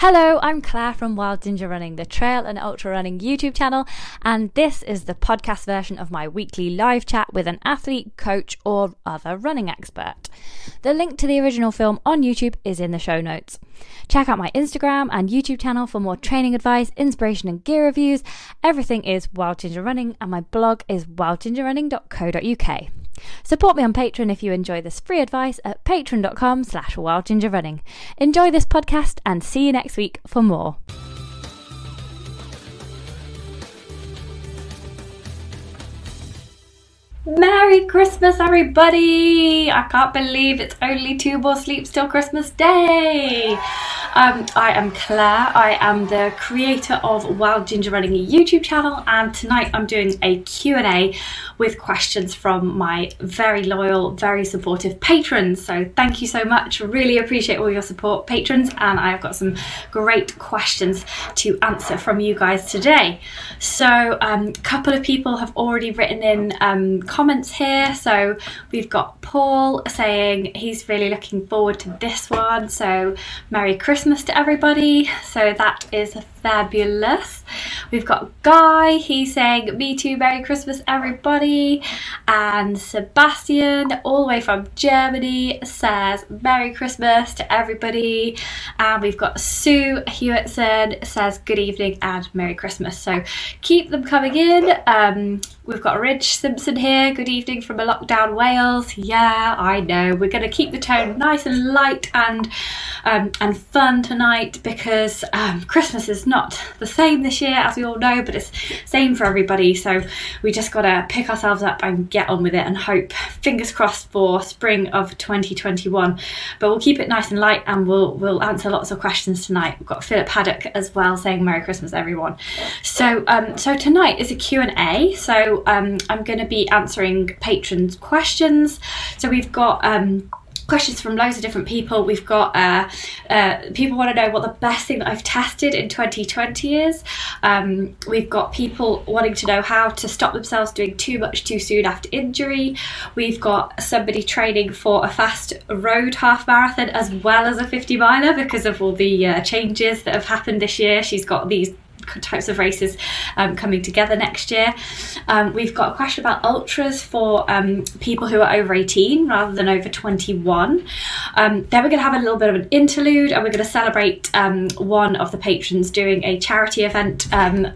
Hello, I'm Claire from Wild Ginger Running, the trail and ultra running YouTube channel, and this is the podcast version of my weekly live chat with an athlete, coach, or other running expert. The link to the original film on YouTube is in the show notes. Check out my Instagram and YouTube channel for more training advice, inspiration, and gear reviews. Everything is Wild Ginger Running, and my blog is wildgingerrunning.co.uk. Support me on Patreon if you enjoy this free advice at patreon.com slash wildgingerrunning. Enjoy this podcast and see you next week for more. Merry Christmas, everybody! I can't believe it's only two more sleeps till Christmas Day. Um, I am Claire. I am the creator of Wild Ginger Running a YouTube channel, and tonight I'm doing a Q&A with questions from my very loyal, very supportive patrons. So thank you so much. Really appreciate all your support, patrons, and I've got some great questions to answer from you guys today. So a um, couple of people have already written in um, comments here. So we've got Paul saying he's really looking forward to this one. So Merry Christmas to everybody. So that is fabulous. We've got Guy, he's saying, Me too, Merry Christmas, everybody. And Sebastian, all the way from Germany, says, Merry Christmas to everybody. And we've got Sue Hewitson, says, Good evening and Merry Christmas. So keep them coming in. Um, we've got Rich Simpson here, good evening from a lockdown Wales. Yeah, I know. We're going to keep the tone nice and light and um, and fun tonight because um, Christmas is not the same this year, as we all know, but it's same for everybody. So we just got to pick ourselves up and get on with it and hope, fingers crossed, for spring of 2021. But we'll keep it nice and light and we'll we'll answer lots of questions tonight. We've got Philip Haddock as well saying Merry Christmas, everyone. So um, so tonight is a Q&A. So um, I'm going to be answering patrons' questions. So we've got um, questions from loads of different people. We've got uh, uh, people want to know what the best thing that I've tested in 2020 is. Um, we've got people wanting to know how to stop themselves doing too much too soon after injury. We've got somebody training for a fast road half marathon as well as a 50 miler because of all the uh, changes that have happened this year. She's got these types of races um, coming together next year. Um, we've got a question about ultras for um, people who are over 18 rather than over 21. Um, then we're going to have a little bit of an interlude and we're going to celebrate um, one of the patrons doing a charity event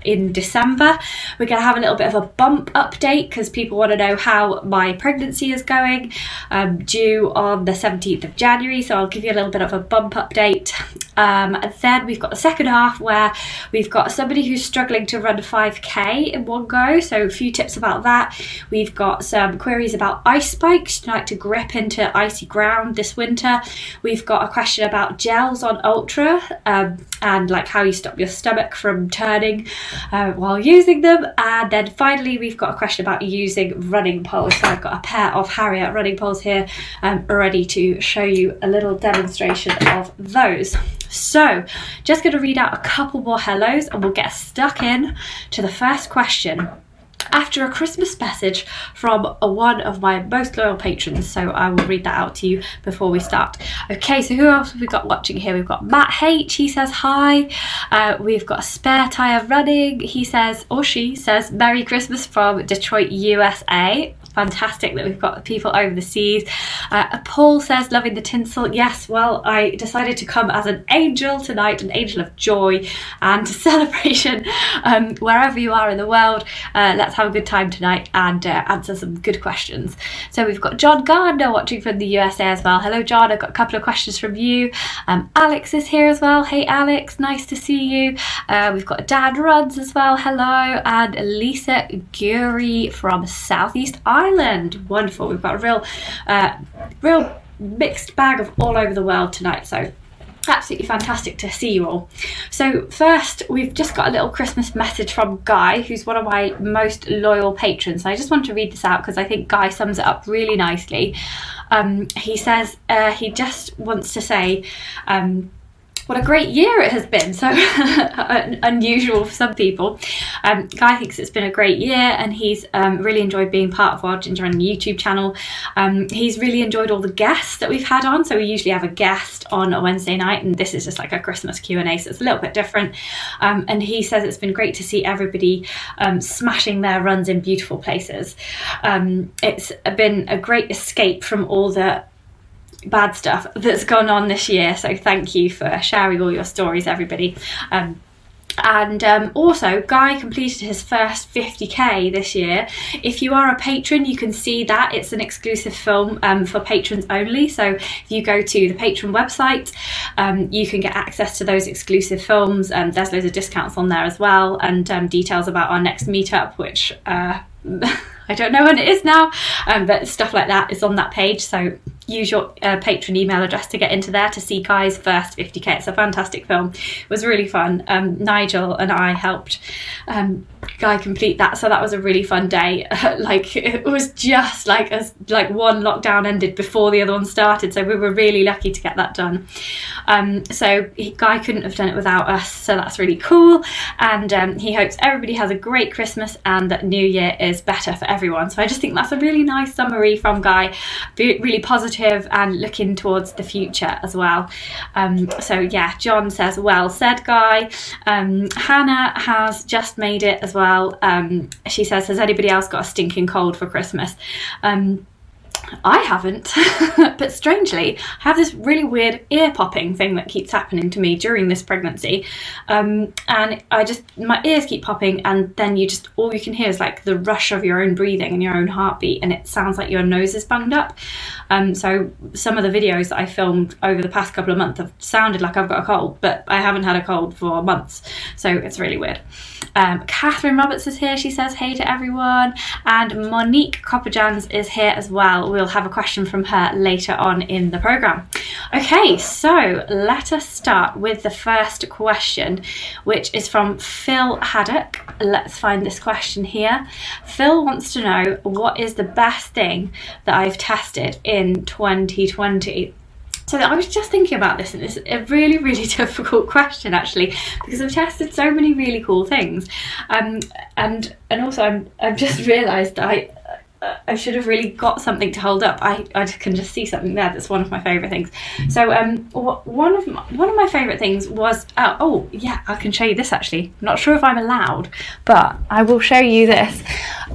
in December. We're going to have a little bit of a bump update because people want to know how my pregnancy is going, due on the 17th of January. So I'll give you a little bit of a bump update. and then we've got the second half where we've got somebody who's struggling to run 5k in one go, so a few tips about that. We've got some queries about ice spikes, you like to grip into icy ground this winter. We've got a question about gels on Ultra um, and like how you stop your stomach from turning uh, while using them. And then finally, we've got a question about using running poles. So I've got a pair of Harrier running poles here um, ready to show you a little demonstration of those. So, just going to read out a couple more hellos and we'll get stuck in to the first question after a Christmas message from a, one of my most loyal patrons. So I will read that out to you before we start. Okay, so who else have we got watching here? We've got Matt H. He says hi. Uh, we've got a spare tire running. He says, or she says, Merry Christmas from Detroit, USA fantastic that we've got people over the seas. Uh, Paul says, loving the tinsel. Yes, well, I decided to come as an angel tonight, an angel of joy and celebration. Um, wherever you are in the world, uh, let's have a good time tonight and uh, answer some good questions. So we've got John Gardner watching from the USA as well. Hello, John. I've got a couple of questions from you. Um, Alex is here as well. Hey, Alex. Nice to see you. Uh, we've got Dan Ruds as well. Hello. And Lisa Guri from Southeast Ireland. Wonderful. We've got a real, uh, real mixed bag of all over the world tonight. So absolutely fantastic to see you all. So, first, we've just got a little Christmas message from Guy, who's one of my most loyal patrons. I just want to read this out because I think Guy sums it up really nicely. Um, he says uh, he just wants to say, um, what a great year it has been. So unusual for some people. Um, Guy thinks it's been a great year and he's um, really enjoyed being part of our Ginger and YouTube channel. Um, he's really enjoyed all the guests that we've had on. So we usually have a guest on a Wednesday night and this is just like a Christmas Q&A so it's a little bit different. Um, and he says it's been great to see everybody um, smashing their runs in beautiful places. Um, it's been a great escape from all the bad stuff that's gone on this year. So thank you for sharing all your stories, everybody. Um, and um, also, Guy completed his first 50k this year. If you are a patron, you can see that it's an exclusive film um, for patrons only. So, if you go to the patron website, um, you can get access to those exclusive films. And there's loads of discounts on there as well, and um, details about our next meetup, which uh, I don't know when it is now, um, but stuff like that is on that page. So use your uh, patron email address to get into there to see Guy's first 50k. It's a fantastic film. It was really fun. Um, Nigel and I helped um, Guy complete that, so that was a really fun day. like it was just like as like one lockdown ended before the other one started, so we were really lucky to get that done. Um, so he, Guy couldn't have done it without us, so that's really cool. And um, he hopes everybody has a great Christmas and that New Year is better for everyone. So I just think that's a really nice summary from Guy, really positive and looking towards the future as well. Um, so yeah, John says, "Well said, Guy." Um, Hannah has just made it as well. Um, she says, "Has anybody else got a stinking cold for Christmas?" Um, I haven't, but strangely, I have this really weird ear popping thing that keeps happening to me during this pregnancy. Um, and I just, my ears keep popping, and then you just, all you can hear is like the rush of your own breathing and your own heartbeat, and it sounds like your nose is bunged up. Um, so some of the videos that I filmed over the past couple of months have sounded like I've got a cold, but I haven't had a cold for months. So it's really weird. Um, Catherine Roberts is here. She says, hey to everyone. And Monique Copperjans is here as well. We'll have a question from her later on in the programme. Okay, so let us start with the first question, which is from Phil Haddock. Let's find this question here. Phil wants to know what is the best thing that I've tested in 2020? So I was just thinking about this, and it's a really, really difficult question actually, because I've tested so many really cool things, um, and and also I'm I've just realised I I should have really got something to hold up. I, I can just see something there. That's one of my favourite things. So um, one of my, one of my favourite things was uh, oh yeah, I can show you this actually. I'm not sure if I'm allowed, but I will show you this.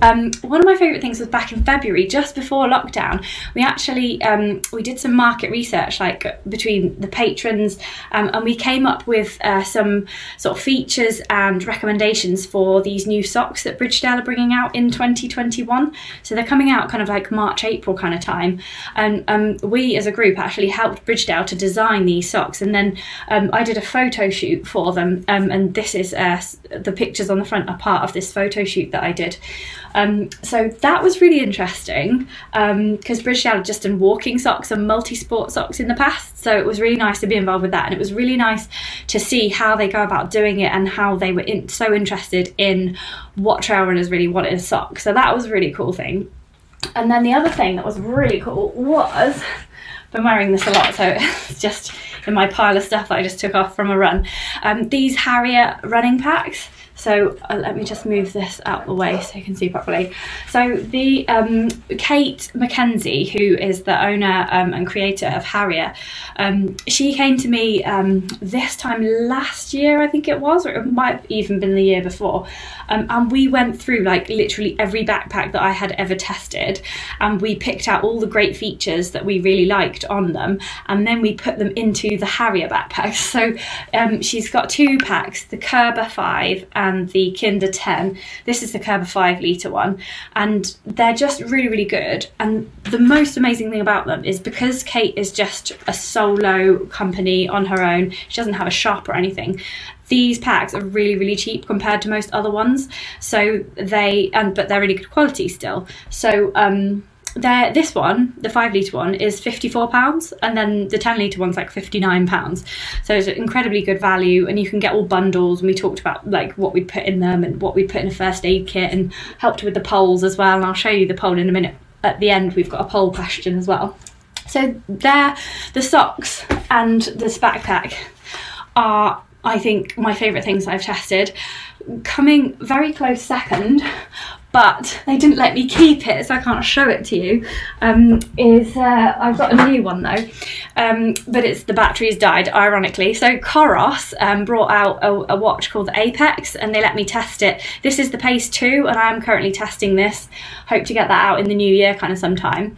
Um, one of my favourite things was back in February, just before lockdown. We actually um, we did some market research, like between the patrons, um, and we came up with uh, some sort of features and recommendations for these new socks that Bridgedale are bringing out in 2021. So they're coming out kind of like March, April kind of time. And um, we as a group actually helped Bridgedale to design these socks. And then um, I did a photo shoot for them. Um, and this is uh, the pictures on the front are part of this photo shoot that I did. Um, so that was really interesting because um, Bridgedale had just done walking socks and multi sport socks in the past. So it was really nice to be involved with that. And it was really nice to see how they go about doing it and how they were in, so interested in what trail runners really wanted a sock. So that was a really cool thing. And then the other thing that was really cool was been wearing this a lot, so it's just in my pile of stuff that I just took off from a run. Um, these Harrier running packs. So uh, let me just move this out the way so you can see properly. So the um, Kate McKenzie, who is the owner um, and creator of Harrier, um, she came to me um, this time last year, I think it was, or it might have even been the year before. Um, and we went through like literally every backpack that I had ever tested, and we picked out all the great features that we really liked on them, and then we put them into the Harrier backpacks. So um, she's got two packs, the Kerber 5 and the Kinder 10. This is the Kerber 5 litre one, and they're just really, really good. And the most amazing thing about them is because Kate is just a solo company on her own, she doesn't have a shop or anything. These packs are really, really cheap compared to most other ones. So they, and but they're really good quality still. So um, there this one the five litre one is 54 pounds and then the 10 litre one's like 59 pounds. So it's an incredibly good value and you can get all bundles and we talked about like what we'd put in them and what we'd put in a first aid kit and helped with the poles as well and i'll show you the pole in a minute. At the end we've got a poll question as well. So there the socks and this backpack are I think my favourite things I've tested. Coming very close second, but they didn't let me keep it, so I can't show it to you. Um, is uh, I've got a new one though, um, but it's the batteries died, ironically. So Coros um, brought out a, a, watch called the Apex, and they let me test it. This is the Pace Two, and I am currently testing this. Hope to get that out in the new year, kind of sometime.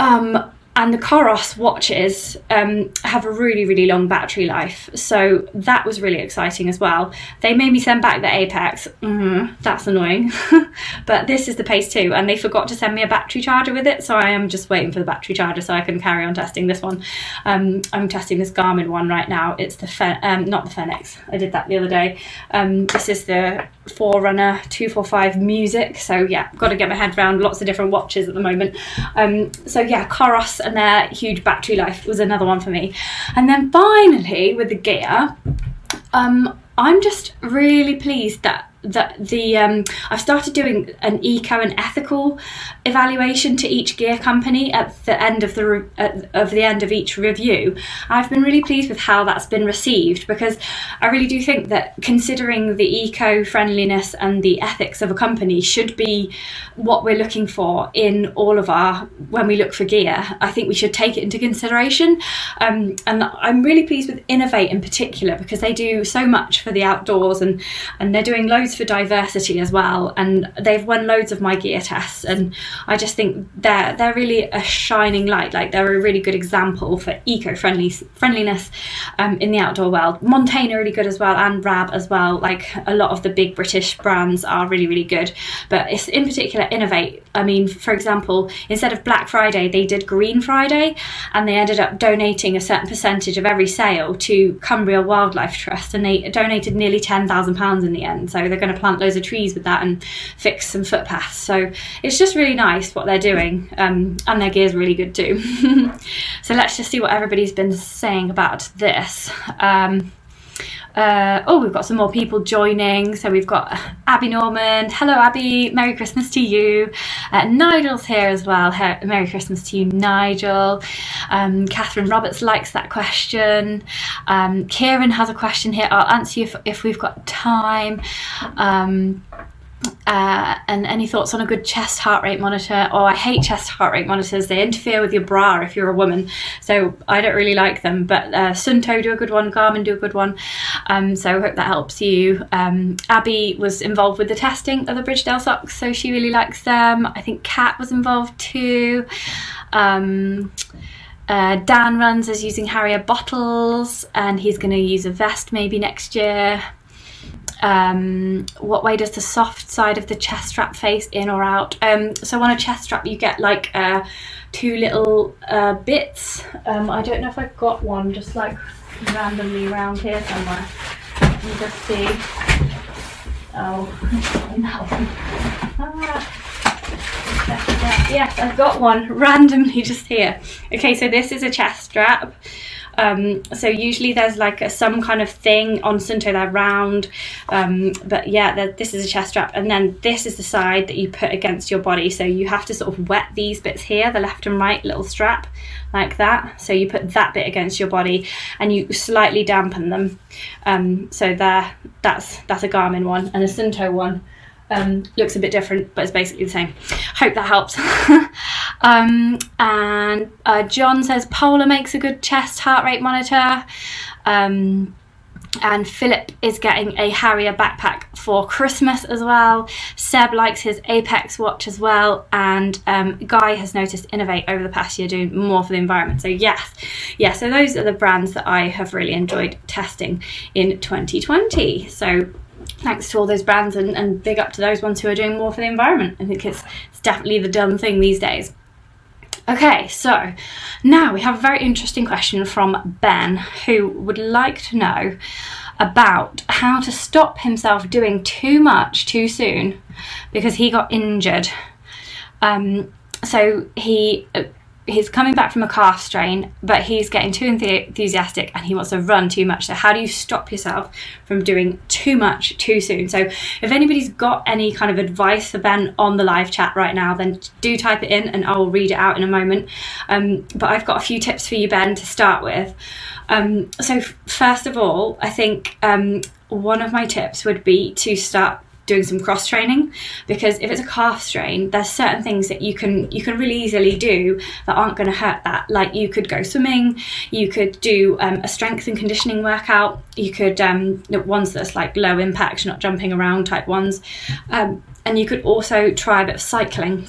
Um, and the Coros watches um, have a really, really long battery life. So that was really exciting as well. They made me send back the Apex. Mm, that's annoying. but this is the Pace 2, and they forgot to send me a battery charger with it. So I am just waiting for the battery charger so I can carry on testing this one. Um, I'm testing this Garmin one right now. It's the, Fen- um, not the Fenix. I did that the other day. Um, this is the Forerunner 245 Music. So yeah, got to get my head around lots of different watches at the moment. Um, so yeah, Coros and their huge battery life was another one for me. And then finally, with the gear, um, I'm just really pleased that that the um, I've started doing an eco and ethical evaluation to each gear company at the end of the re- of the end of each review. I've been really pleased with how that's been received because I really do think that considering the eco friendliness and the ethics of a company should be what we're looking for in all of our when we look for gear. I think we should take it into consideration, um, and I'm really pleased with Inov-8 in particular because they do so much for the outdoors and and they're doing loads for diversity as well. And they've won loads of my gear tests, and I just think they're they're really a shining light. Like they're a really good example for eco-friendly friendliness um, in the outdoor world. Montane are really good as well, and Rab as well. Like a lot of the big British brands are really really good, but it's in particular Inov-8. I mean, for example, instead of Black Friday, they did Green Friday, and they ended up donating a certain percentage of every sale to Cumbria Wildlife Trust, and they donated nearly ten thousand pounds in the end. So they're going to plant loads of trees with that and fix some footpaths. So it's just really nice what they're doing, um, and their gear's really good too. so let's just see what everybody's been saying about this. Um, uh, oh, we've got some more people joining. So we've got Abby Norman. Hello, Abby. Merry Christmas to you. Uh, Nigel's here as well. Merry Christmas to you, Nigel. Um, Catherine Roberts likes that question. Um, Kieran has a question here. I'll answer you if, if we've got time. Um, uh, and any thoughts on a good chest heart rate monitor? Oh, I hate chest heart rate monitors. They interfere with your bra if you're a woman, so I don't really like them. But uh, Suunto do a good one, Garmin do a good one. Um, so I hope that helps you. Um, Abby was involved with the testing of the Bridgedale socks, so she really likes them. I think Kat was involved too. Um, uh, Dan runs as using Harrier bottles, and he's going to use a vest maybe next year. Um, what way does the soft side of the chest strap face in or out? Um, so on a chest strap, you get like uh, two little uh, bits. Um, I don't know if I've got one just like randomly around here somewhere. Let me just see. Oh, one. Ah. Yes, I've got one randomly just here. Okay, so this is a chest strap. Um, so usually there's like a, some kind of thing on Suunto, they're round. Um, but yeah, this is a chest strap. And then this is the side that you put against your body. So you have to sort of wet these bits here, the left and right little strap like that. So you put that bit against your body and you slightly dampen them. Um, so there, that's, that's a Garmin one and a Suunto one. Um, looks a bit different, but it's basically the same. Hope that helps. um, and uh, John says Polar makes a good chest heart rate monitor. Um, and Philip is getting a Harrier backpack for Christmas as well. Seb likes his Apex watch as well, and um, Guy has noticed Inov-8 over the past year doing more for the environment. So yes, yeah. So those are the brands that I have really enjoyed testing in 2020. So thanks to all those brands and, and big up to those ones who are doing more for the environment. I think it's, it's definitely the done thing these days. Okay, so now we have a very interesting question from Ben who would like to know about how to stop himself doing too much too soon because he got injured. Um, so he he's coming back from a calf strain, but he's getting too enthusiastic and he wants to run too much. So, how do you stop yourself from doing too much too soon? So, if anybody's got any kind of advice for Ben on the live chat right now, then do type it in and I will read it out in a moment. Um, but I've got a few tips for you, Ben, to start with. Um, so, first of all, I think um, one of my tips would be to start doing some cross training because if it's a calf strain there's certain things that you can you can really easily do that aren't going to hurt that like you could go swimming you could do um, a strength and conditioning workout you could um, ones that's like low impact not jumping around type ones um, and you could also try a bit of cycling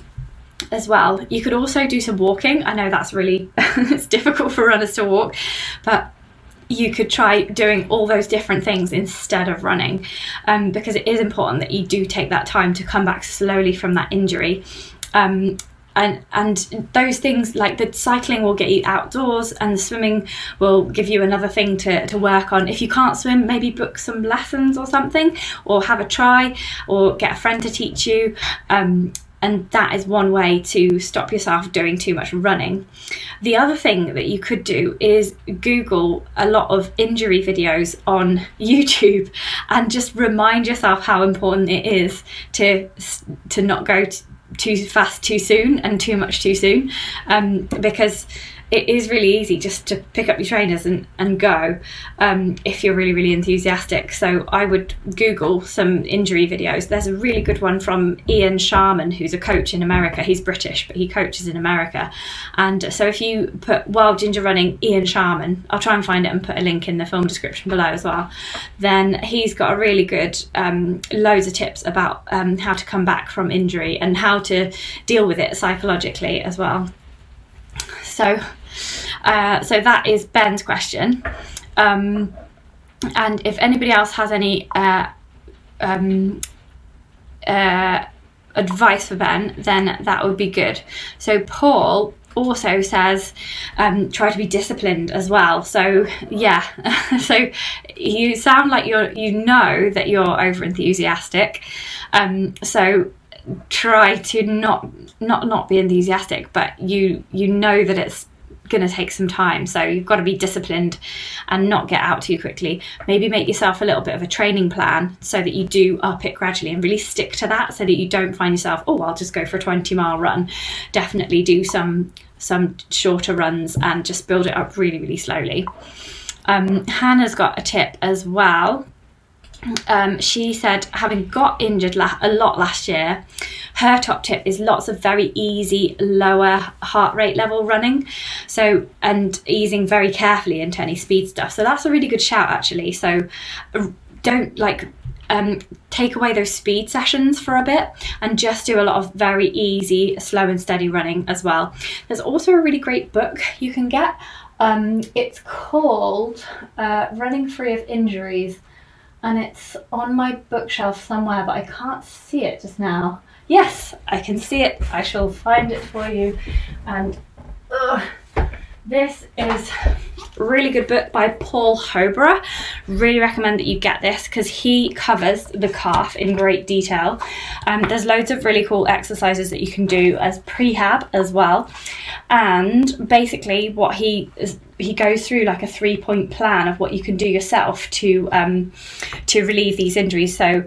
as well. You could also do some walking. I know that's really it's difficult for runners to walk, but you could try doing all those different things instead of running um, because it is important that you do take that time to come back slowly from that injury. Um, and and those things like the cycling will get you outdoors and the swimming will give you another thing to, to work on. If you can't swim maybe book some lessons or something or have a try or get a friend to teach you. Um, and that is one way to stop yourself doing too much running. The other thing that you could do is Google a lot of injury videos on YouTube and just remind yourself how important it is to to not go too fast too soon and too much too soon um, because it is really easy just to pick up your trainers and, and go um, if you're really, really enthusiastic. So I would Google some injury videos. There's a really good one from Ian Sharman, who's a coach in America. He's British, but he coaches in America. And so if you put Wild Ginger Running Ian Sharman, I'll try and find it and put a link in the film description below as well, then he's got a really good, um, loads of tips about um, how to come back from injury and how to deal with it psychologically as well. So uh, so that is Ben's question. Um, and if anybody else has any uh, um, uh, advice for Ben, then that would be good. So Paul also says um, try to be disciplined as well. So yeah, so you sound like you're you know that you're over enthusiastic. Um, so try to not not not be enthusiastic, but you you know that it's going to take some time. So you've got to be disciplined and not get out too quickly. Maybe make yourself a little bit of a training plan so that you do up it gradually and really stick to that so that you don't find yourself, oh, I'll just go for a 20 mile run. Definitely do some some shorter runs and just build it up really, really slowly. Um, Hannah's got a tip as well um, she said, having got injured la- a lot last year, her top tip is lots of very easy, lower heart rate level running. So, and easing very carefully into any speed stuff. So, that's a really good shout, actually. So, don't like um, take away those speed sessions for a bit and just do a lot of very easy, slow and steady running as well. There's also a really great book you can get. Um, it's called uh, Running Free of Injuries and it's on my bookshelf somewhere, but I can't see it just now. Yes, I can see it. I shall find it for you. And ugh, this is a really good book by Paul Hobrough. Really recommend that you get this because he covers the calf in great detail. Um, there's loads of really cool exercises that you can do as prehab as well. And basically, what he is he goes through like a three point plan of what you can do yourself to um, to relieve these injuries. So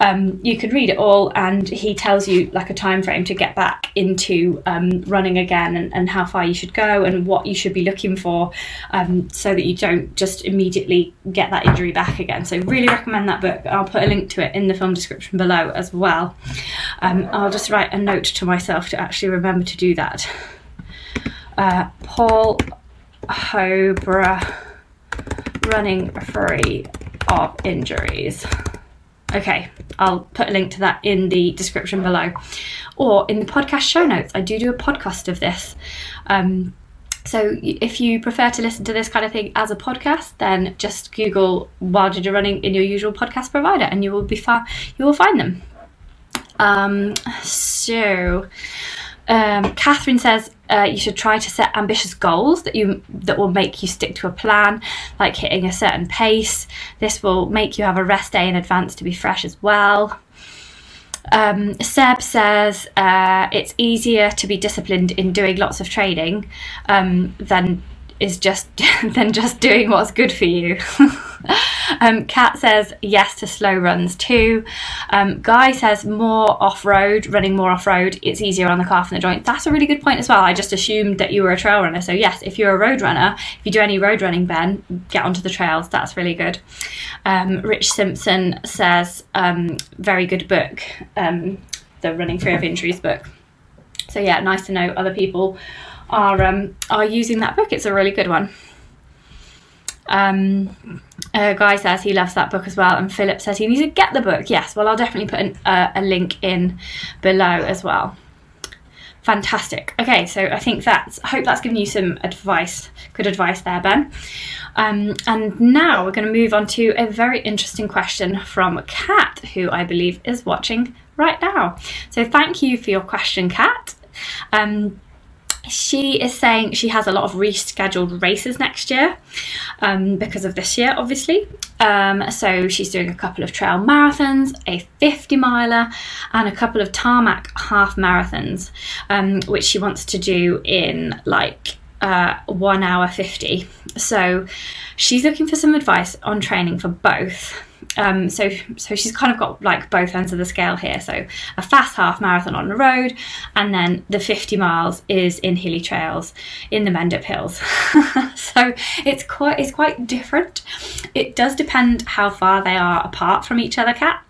um, you can read it all, and he tells you like a time frame to get back into um, running again, and, and, how far you should go, and what you should be looking for, um, so that you don't just immediately get that injury back again. So really recommend that book. I'll put a link to it in the film description below as well. Um, I'll just write a note to myself to actually remember to do that. Uh, Paul Hobrough running free of injuries. Okay, I'll put a link to that in the description below. Or in the podcast show notes, I do do a podcast of this. Um, so if you prefer to listen to this kind of thing as a podcast, then just Google Wild Ginger Running in your usual podcast provider and you will be far you will find them. Um, so um, Catherine says uh, you should try to set ambitious goals that you that will make you stick to a plan, like hitting a certain pace. This will make you have a rest day in advance to be fresh as well. Um, Seb says uh, it's easier to be disciplined in doing lots of training um, than is just than just doing what's good for you. um, Kat says yes to slow runs too. Um, Guy says more off road, running more off road. It's easier on the calf and the joint. That's a really good point as well. I just assumed that you were a trail runner. So yes, if you're a road runner, if you do any road running, Ben, get onto the trails. That's really good. Um, Rich Simpson says um, very good book, um, the Running Free of Injuries book. So yeah, nice to know other people are um, are using that book. It's a really good one. Um, a guy says he loves that book as well, and Philip says he needs to get the book. Yes, well, I'll definitely put an, uh, a link in below as well. Fantastic. Okay, so I think that's. I hope that's given you some advice, good advice there, Ben. Um, and now we're going to move on to a very interesting question from Kat, who I believe is watching right now. So thank you for your question, Kat. Um, she is saying she has a lot of rescheduled races next year um, because of this year, obviously. Um, so she's doing a couple of trail marathons, a 50 miler, and a couple of tarmac half marathons, um, which she wants to do in like uh, one hour 50. So she's looking for some advice on training for both um, so so she's kind of got like both ends of the scale here. So a fast half marathon on the road, and then the 50 miles is in hilly trails in the Mendip Hills. so it's quite it's quite different. It does depend how far they are apart from each other, cat.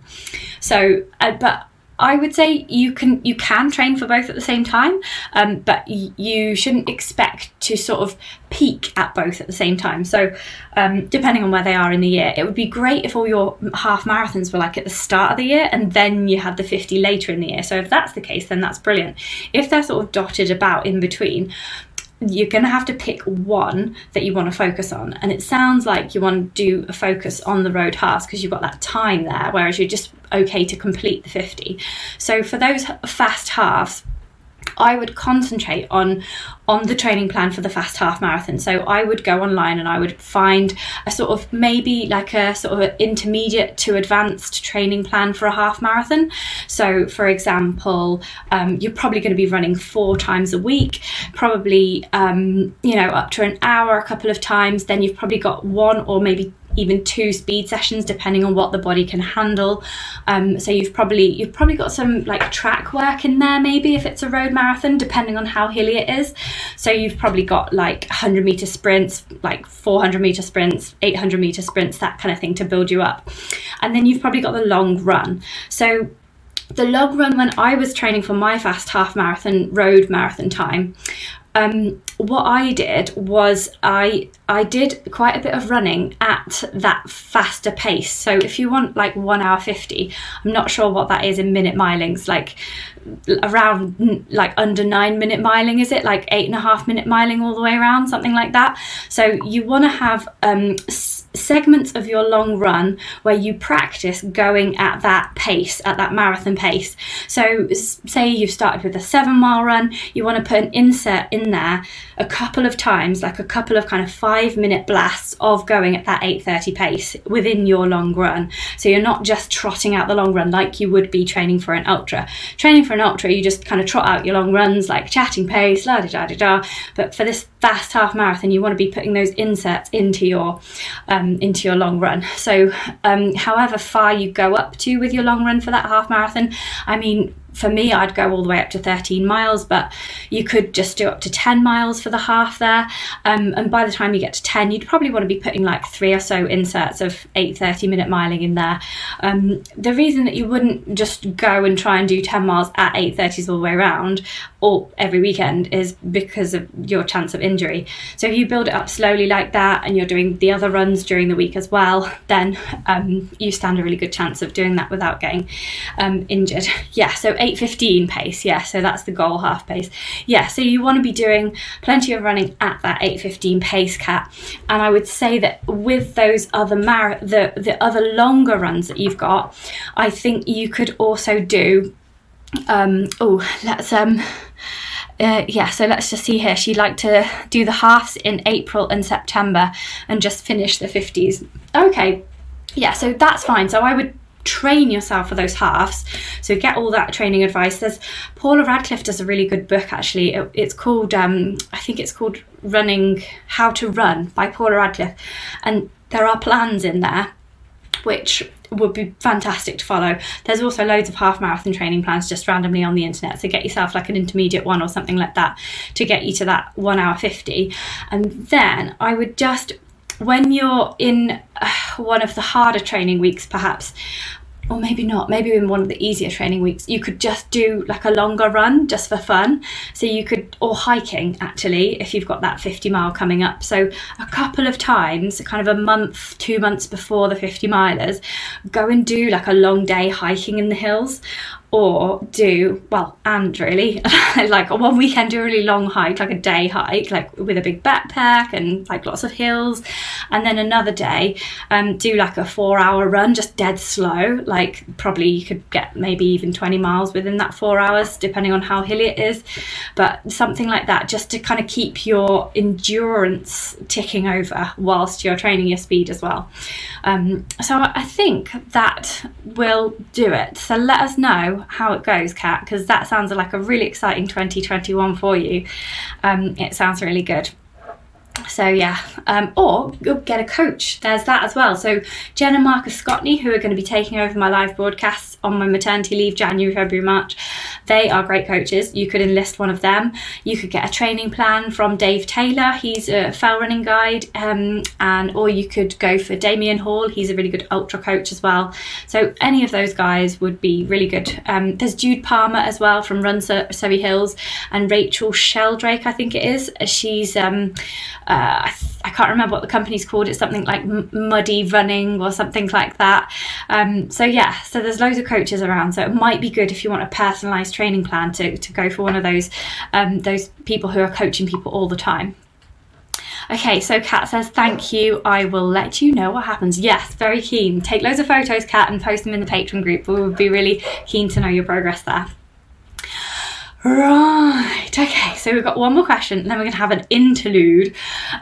So, uh, but I would say you can you can train for both at the same time, um, but you shouldn't expect to sort of peak at both at the same time. So, um, depending on where they are in the year, it would be great if all your half marathons were like at the start of the year and then you had the 50 later in the year. So, if that's the case, then that's brilliant. If they're sort of dotted about in between, you're going to have to pick one that you want to focus on. And it sounds like you want to do a focus on the road halves because you've got that time there, whereas you're just okay to complete the 50. So for those fast halves, I would concentrate on on the training plan for the fast half marathon. So I would go online and I would find a sort of maybe like a sort of intermediate to advanced training plan for a half marathon. So for example, um, you're probably going to be running four times a week, probably um, you know up to an hour a couple of times. Then you've probably got one or maybe even two speed sessions depending on what the body can handle. Um, so you've probably you've probably got some like track work in there maybe if it's a road marathon depending on how hilly it is. So you've probably got like 100 meter sprints like 400 meter sprints 800 meter sprints that kind of thing to build you up. And then you've probably got the long run. So the long run when I was training for my fast half marathon road marathon time um, what I did was I I did quite a bit of running at that faster pace. So if you want like one hour fifty, I'm not sure what that is in minute milings, like around like under nine minute miling, is it like eight and a half minute miling all the way around, something like that. So you want to have um, segments of your long run where you practice going at that pace, at that marathon pace. So, say you've started with a seven mile run, you want to put an insert in there a couple of times, like a couple of kind of five minute blasts of going at that 8:30 pace within your long run. So you're not just trotting out the long run like you would be training for an ultra. Training for an ultra, you just kind of trot out your long runs like chatting pace, la da da da da. But for this fast half marathon, you want to be putting those inserts into your um, into your long run. So, um, however far you go up to with your long run for that half marathon, I mean, for me, I'd go all the way up to 13 miles, but you could just do up to 10 miles for the half there. Um, and by the time you get to 10, you'd probably want to be putting like three or so inserts of 8 30 minute miling in there. Um, the reason that you wouldn't just go and try and do 10 miles at 8.30s all the way around or every weekend is because of your chance of injury. So if you build it up slowly like that and you're doing the other runs during the week as well, then um, you stand a really good chance of doing that without getting um, injured. Yeah, so 8.15 pace, yeah, so that's the goal half pace. Yeah, so you want to be doing plenty of running at that 8.15 pace Kat. And I would say that with those other mar- the, the other longer runs that you've got, I think you could also do um, oh, let's um, uh, yeah, so let's just see here. She'd like to do the halves in April and September and just finish the 50s. Okay, yeah, so that's fine. So I would train yourself for those halves. So get all that training advice. There's Paula Radcliffe does a really good book actually. It, it's called um, I think it's called Running How to Run by Paula Radcliffe, and there are plans in there which would be fantastic to follow. There's also loads of half marathon training plans just randomly on the internet. So get yourself like an intermediate one or something like that to get you to that one hour 50. And then I would just, when you're in uh, one of the harder training weeks, perhaps, or maybe not, maybe in one of the easier training weeks, you could just do like a longer run just for fun. So you could, or hiking actually, if you've got that 50 mile coming up. So a couple of times, kind of a month, two months before the 50 milers, go and do like a long day hiking in the hills or do well and really. Like one weekend do a really long hike like a day hike like with a big backpack and like lots of hills. And then another day um, do like a four hour run just dead slow. Like probably you could get maybe even 20 miles within that four hours depending on how hilly it is. But something like that just to kind of keep your endurance ticking over whilst you're training your speed as well. Um, so i think that will do it. So let us know how it goes, Kat, because that sounds like a really exciting 2021 for you. Um, it sounds really good so yeah um, or get a coach. There's that as well. So jen and marcus Scotney who are going to be taking over my live broadcasts on my maternity leave january february march they are great coaches. You could enlist one of them. You could get a training plan from dave taylor. He's a fell running guide um, and or you could go for Damian hall. He's a really good ultra coach as well. So any of those guys would be really good. Um, there's jude palmer as well from run surrey hills and rachel sheldrake i think it is. She's um, uh, I, can't remember what the company's called. It's something like Muddy Running or something like that. Um, so yeah, so there's loads of coaches around. So it might be good if you want a personalised training plan to, to go for one of those um, those people who are coaching people all the time. Okay, so Kat says, thank you. I will let you know what happens. Yes, very keen. Take loads of photos, Kat, and post them in the Patreon group. We would be really keen to know your progress there. Right, okay, so we've got one more question, then we're going to have an interlude.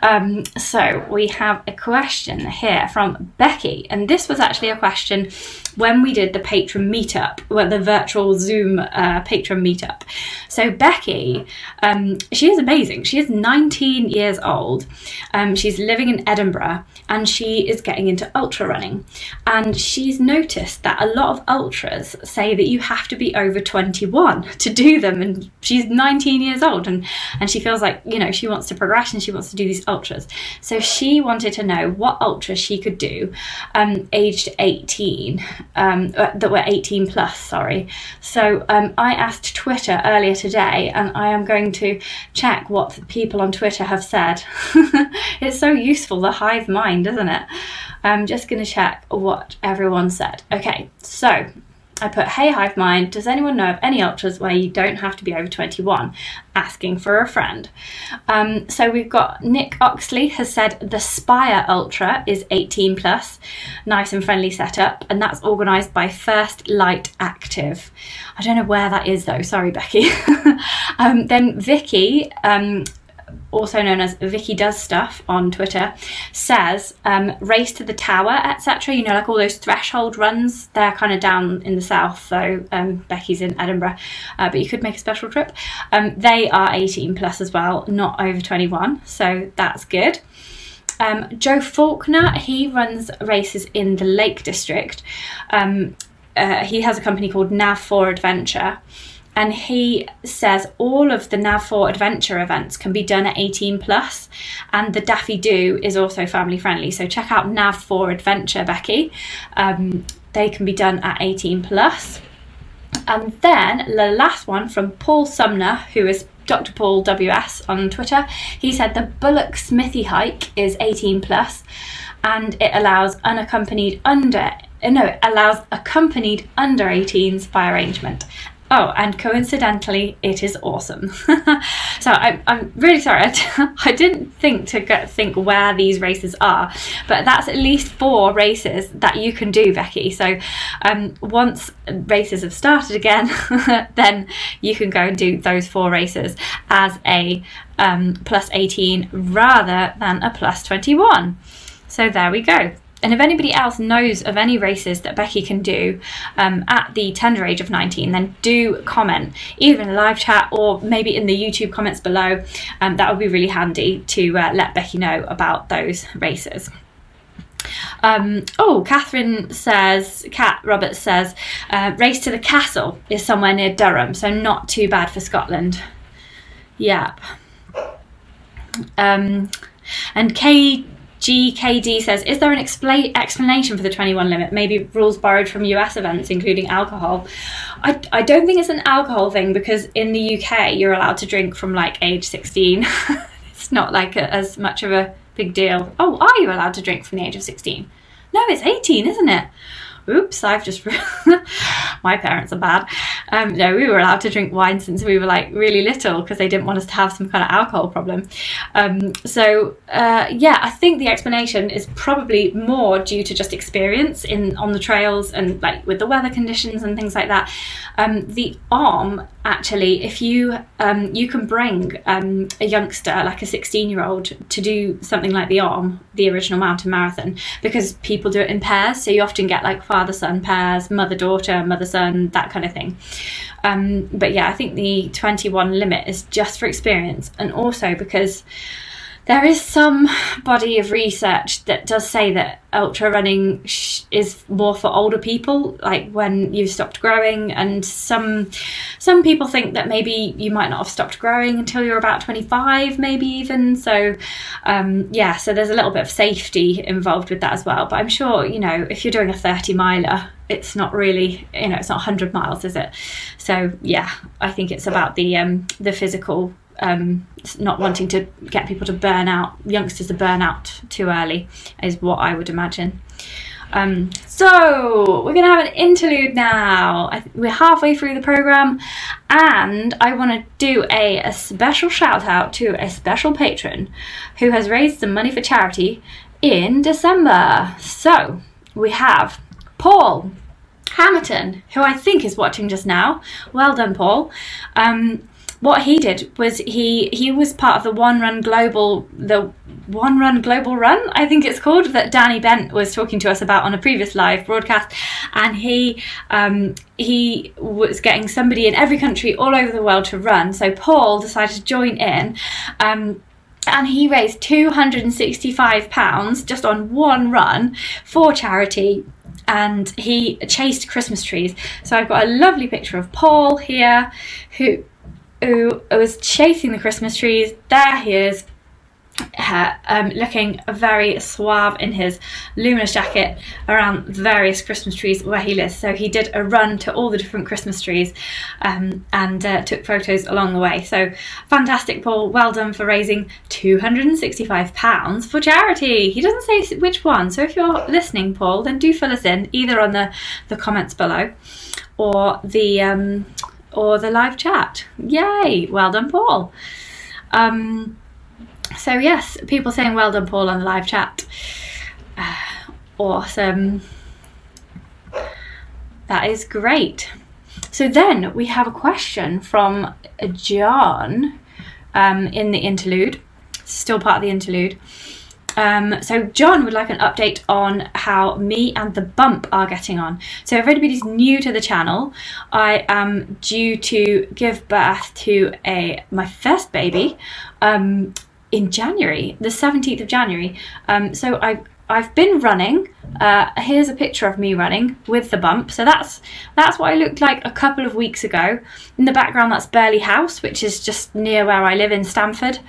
Um, so we have a question here from Becky, and this was actually a question when we did the patron meetup, well, the virtual Zoom uh, patron meetup. So Becky, um, she is amazing. She is 19 years old. Um, she's living in Edinburgh, and she is getting into ultra running. And she's noticed that a lot of ultras say that you have to be over 21 to do them and she's 19 years old and and she feels like you know she wants to progress and she wants to do these ultras. So she wanted to know what ultra she could do um, aged 18 um, uh, that were 18 plus sorry. So um, i asked twitter earlier today and i am going to check what people on twitter have said. It's so useful the hive mind isn't it? I'm just going to check what everyone said. Okay so I put, hey Hive Mind, does anyone know of any ultras where you don't have to be over 21? Asking for a friend. Um, so we've got Nick Oxley has said the Spire Ultra is 18 plus, nice and friendly setup, and that's organised by First Light Active. I don't know where that is though, sorry Becky. um, then Vicky, um, also known as Vicky Does Stuff on Twitter, says um, race to the tower, etc. You know, like all those threshold runs, they're kind of down in the south, so um, Becky's in Edinburgh, uh, but you could make a special trip. Um, they are 18 plus as well, not over 21, so that's good. Um, Joe Faulkner, he runs races in the Lake District. Um, uh, he has a company called Nav4 Adventure and he says all of the Nav4 adventure events can be done at 18 plus, and the Daffy Do is also family friendly. So check out Nav4 Adventure, Becky. Um, they can be done at 18. And then the last one from Paul Sumner, who is Dr. Paul WS on Twitter. He said the Bullock Smithy hike is 18 plus, and it allows unaccompanied under no, it allows accompanied under 18s by arrangement. Oh, and coincidentally, it is awesome. so I, I'm really sorry. I, I didn't think to get, think where these races are, but that's at least four races that you can do, Becky. So um, once races have started again, then you can go and do those four races as a um, plus 18 rather than a plus 21. So there we go. And if anybody else knows of any races that Becky can do um, at the tender age of 19, then do comment, either in a live chat or maybe in the YouTube comments below. Um, that would be really handy to uh, let Becky know about those races. Um, oh, Catherine says, Kat Roberts says, uh, Race to the Castle is somewhere near Durham, so not too bad for Scotland. Yep. Um, and Kay GKD says, is there an expla- explanation for the 21 limit? Maybe rules borrowed from US events, including alcohol. I, I don't think it's an alcohol thing because in the UK you're allowed to drink from like age 16. it's not like a, as much of a big deal. Oh, are you allowed to drink from the age of 16? No, it's 18, isn't it? Oops, I've just, my parents are bad. Um, no, we were allowed to drink wine since we were like really little because they didn't want us to have some kind of alcohol problem. Um, so, uh, yeah, I think the explanation is probably more due to just experience in on the trails and like with the weather conditions and things like that. Um, the arm actually, if you um, you can bring um, a youngster like a 16 year old to do something like the arm, the original mountain marathon, because people do it in pairs. So you often get like father son pairs, mother daughter, mother son, that kind of thing. Um, but yeah, I think the 21 limit is just for experience and also because there is some body of research that does say that ultra running sh- is more for older people like when you've stopped growing and some some people think that maybe you might not have stopped growing until you're about 25 maybe even. So um, yeah so there's a little bit of safety involved with that as well. But i'm sure you know if you're doing a 30 miler it's not really you know it's not 100 miles is it? So yeah i think it's about the um the physical um, not wanting to get people to burn out, youngsters to burn out too early, is what I would imagine. Um, so we're going to have an interlude now. Th- we're halfway through the program, and I want to do a, a special shout out to a special patron who has raised some money for charity in December. So we have Paul Hamilton, who I think is watching just now. Well done, Paul. Um, what he did was he he was part of the one run global the one run global run i think it's called that danny bent was talking to us about on a previous live broadcast. And he um, he was getting somebody in every country all over the world to run. So paul decided to join in um, and he raised 265 pounds just on one run for charity. And he chased christmas trees. So i've got a lovely picture of paul here who who was chasing the Christmas trees. There he is, um, looking very suave in his luminous jacket around various Christmas trees where he lives. So he did a run to all the different Christmas trees um, and uh, took photos along the way. So fantastic, Paul. Well done for raising £265 for charity. He doesn't say which one. So if you're listening, Paul, then do fill us in either on the, the comments below or the um, or the live chat. Yay! Well done, Paul. Um, so yes, people saying well done, Paul, on the live chat. Uh, awesome. That is great. So then we have a question from John um, in the interlude, still part of the interlude. Um, so John would like an update on how me and the bump are getting on. So if anybody's new to the channel, I am due to give birth to a my first baby um, in January, the 17th of January. Um, so I I've been running. Uh, here's a picture of me running with the bump. So that's that's what I looked like a couple of weeks ago. In the background, that's Burghley House, which is just near where I live in Stamford.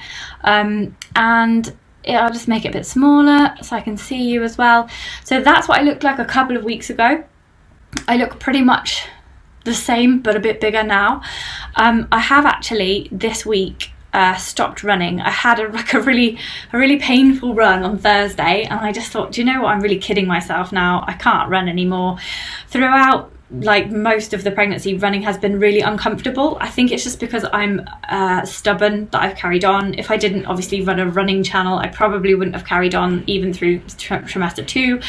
Um, and I'll just make it a bit smaller so I can see you as well. So that's what I looked like a couple of weeks ago. I look pretty much the same, but a bit bigger now. Um, I have actually this week uh, stopped running. I had a like a really a really painful run on Thursday, and I just thought, do you know what? I'm really kidding myself now. I can't run anymore. Throughout like most of the pregnancy, running has been really uncomfortable. I think it's just because I'm uh, stubborn that I've carried on. If I didn't obviously run a running channel, I probably wouldn't have carried on even through trimester two.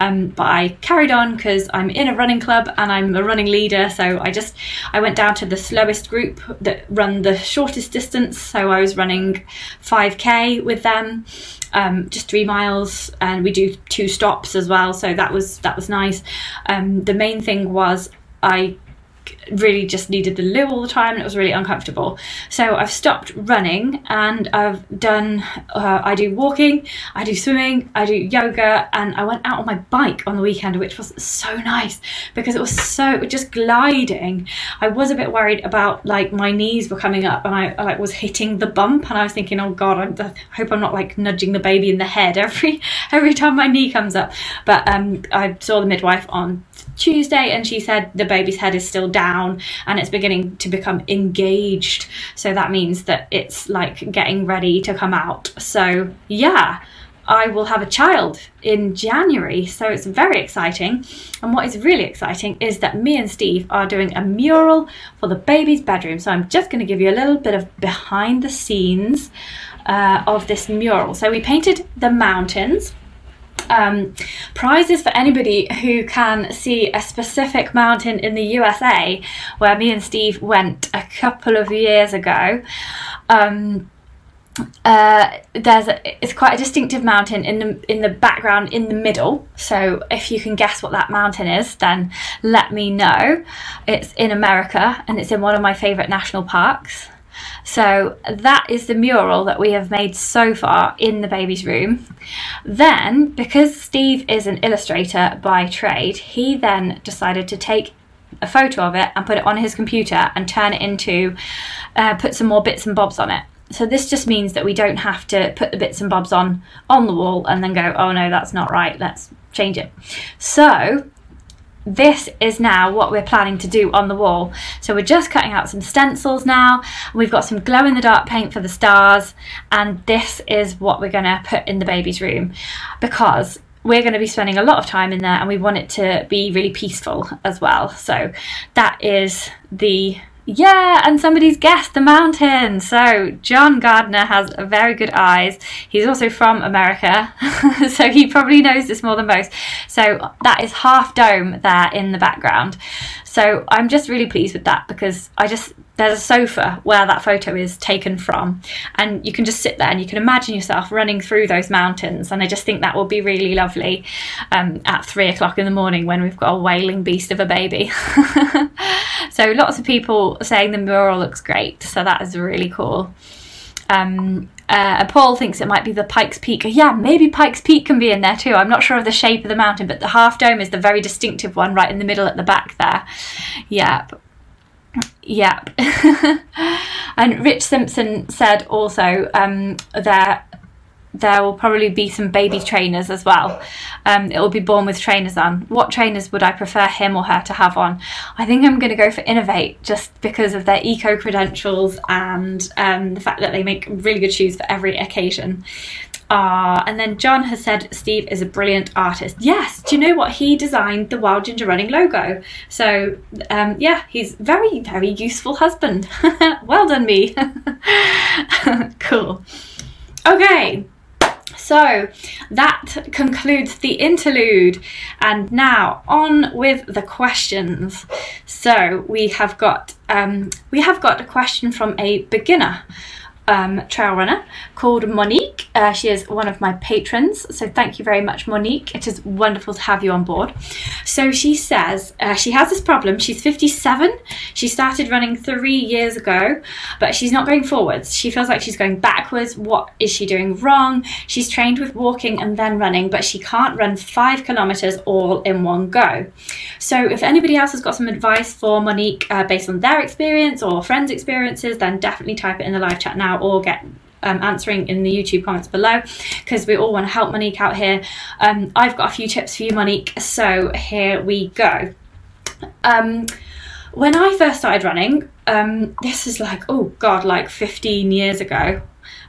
Um, but I carried on because I'm in a running club and I'm a running leader. So I just I went down to the slowest group that run the shortest distance. So I was running 5k with them um, just three miles, and we do two stops as well. So that was that was nice. Um, the main thing was I really just needed the loo all the time and it was really uncomfortable. So I've stopped running and I've done, uh, I do walking, I do swimming, I do yoga, and I went out on my bike on the weekend, which was so nice because it was so, just gliding. I was a bit worried about like my knees were coming up and I, I like was hitting the bump and I was thinking, oh God, I hope I'm not like nudging the baby in the head every, every time my knee comes up. But um, I saw the midwife on Tuesday and she said the baby's head is still down and it's beginning to become engaged. So that means that it's like getting ready to come out. So, yeah. I will have a child in January, so it's very exciting. And what is really exciting is that me and Steve are doing a mural for the baby's bedroom. So I'm just going to give you a little bit of behind the scenes uh, of this mural. So we painted the mountains um, prizes for anybody who can see a specific mountain in the USA where me and Steve went a couple of years ago. Um, uh, there's a, it's quite a distinctive mountain in the in the background in the middle. So if you can guess what that mountain is, then let me know. It's in America and it's in one of my favourite national parks. So that is the mural that we have made so far in the baby's room. Then, because Steve is an illustrator by trade, he then decided to take a photo of it and put it on his computer and turn it into, uh, put some more bits and bobs on it. So this just means that we don't have to put the bits and bobs on on the wall and then go, oh no, that's not right, let's change it. So this is now what we're planning to do on the wall. So we're just cutting out some stencils now. We've got some glow in the dark paint for the stars, and this is what we're going to put in the baby's room because we're going to be spending a lot of time in there and we want it to be really peaceful as well. So that is the yeah, and somebody's guessed the mountain. So John Gardner has very good eyes. He's also from America, so he probably knows this more than most. So that is Half Dome there in the background. So I'm just really pleased with that because I just there's a sofa where that photo is taken from and you can just sit there and you can imagine yourself running through those mountains and i just think that will be really lovely um, at three o'clock in the morning when we've got a wailing beast of a baby so lots of people saying the mural looks great so that is really cool um, uh, Paul thinks it might be the Pikes Peak. Yeah, maybe Pikes Peak can be in there too. I'm not sure of the shape of the mountain, but the half dome is the very distinctive one right in the middle at the back there. Yeah, Yep. and Rich Simpson said also um, that there will probably be some baby trainers as well. Um, it will be born with trainers on. What trainers would I prefer him or her to have on? I think I'm going to go for Inov-8 just because of their eco credentials and um, the fact that they make really good shoes for every occasion. Uh, and then John has said Steve is a brilliant artist. Yes, do you know what? He designed the Wild Ginger Running logo. So, um, yeah, he's very, very useful husband. well done, me. cool. Okay, so that concludes the interlude, and now on with the questions. So we have got um, we have got a question from a beginner um, trail runner called Monique. Uh, she is one of my patrons, so thank you very much, Monique. It is wonderful to have you on board. So she says uh, she has this problem. She's 57. She started running three years ago, but she's not going forwards. She feels like she's going backwards. What is she doing wrong? She's trained with walking and then running, but she can't run five kilometers all in one go. So if anybody else has got some advice for Monique uh, based on their experience or friends' experiences, then definitely type it in the live chat now or get um, answering in the YouTube comments below because we all want to help Monique out here. Um, I've got a few tips for you, Monique, so here we go. Um, when I first started running, um, this is like, oh God, like 15 years ago.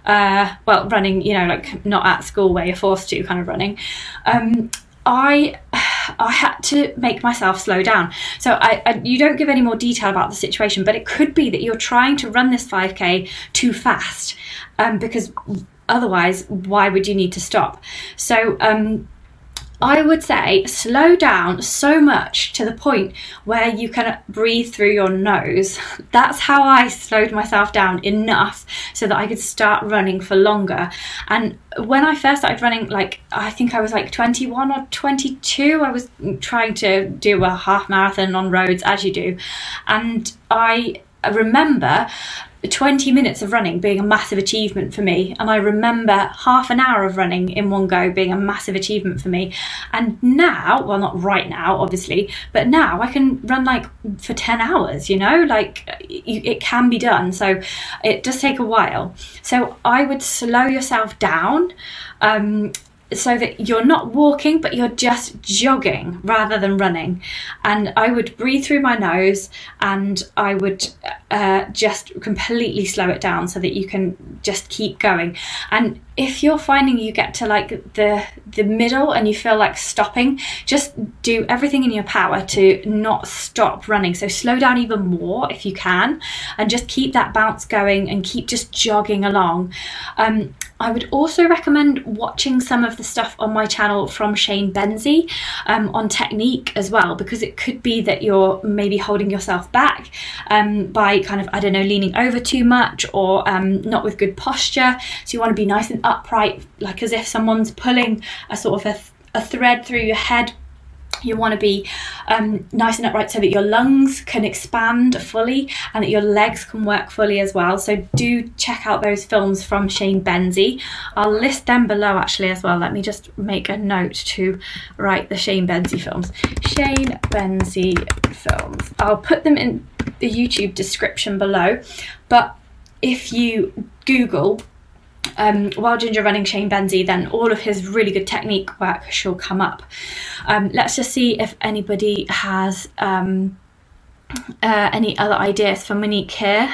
Uh, well, running, you know, like not at school where you're forced to kind of running. Um, I I had to make myself slow down. So I, I, you don't give any more detail about the situation, but it could be that you're trying to run this 5k too fast, um, because otherwise, why would you need to stop? So um, I would say slow down so much to the point where you can breathe through your nose. That's how I slowed myself down enough so that I could start running for longer. And when I first started running, like I think I was like 21 or 22, I was trying to do a half marathon on roads as you do. And I remember 20 minutes of running being a massive achievement for me. And I remember half an hour of running in one go being a massive achievement for me. And now, well, not right now, obviously, but now I can run like for 10 hours, you know, like it can be done. So it does take a while. So I would slow yourself down. Um, so that you're not walking but you're just jogging rather than running. And i would breathe through my nose and i would uh, just completely slow it down so that you can just keep going. And if you're finding you get to like the the middle and you feel like stopping just do everything in your power to not stop running so slow down even more if you can and just keep that bounce going and keep just jogging along um, I would also recommend watching some of the stuff on my channel from Shane Benzie um, on technique as well, because it could be that you're maybe holding yourself back um, by kind of, I don't know, leaning over too much or um, not with good posture. So you want to be nice and upright, like as if someone's pulling a sort of a, th- a thread through your head you want to be um, nice and upright so that your lungs can expand fully and that your legs can work fully as well. So do check out those films from Shane Benzie. I'll list them below actually as well. Let me just make a note to write the Shane Benzie films. Shane Benzie films. I'll put them in the YouTube description below. But if you Google um, Wild Ginger running Shane Benzie, then all of his really good technique work shall come up. Um, let's just see if anybody has um, uh, any other ideas for Monique here.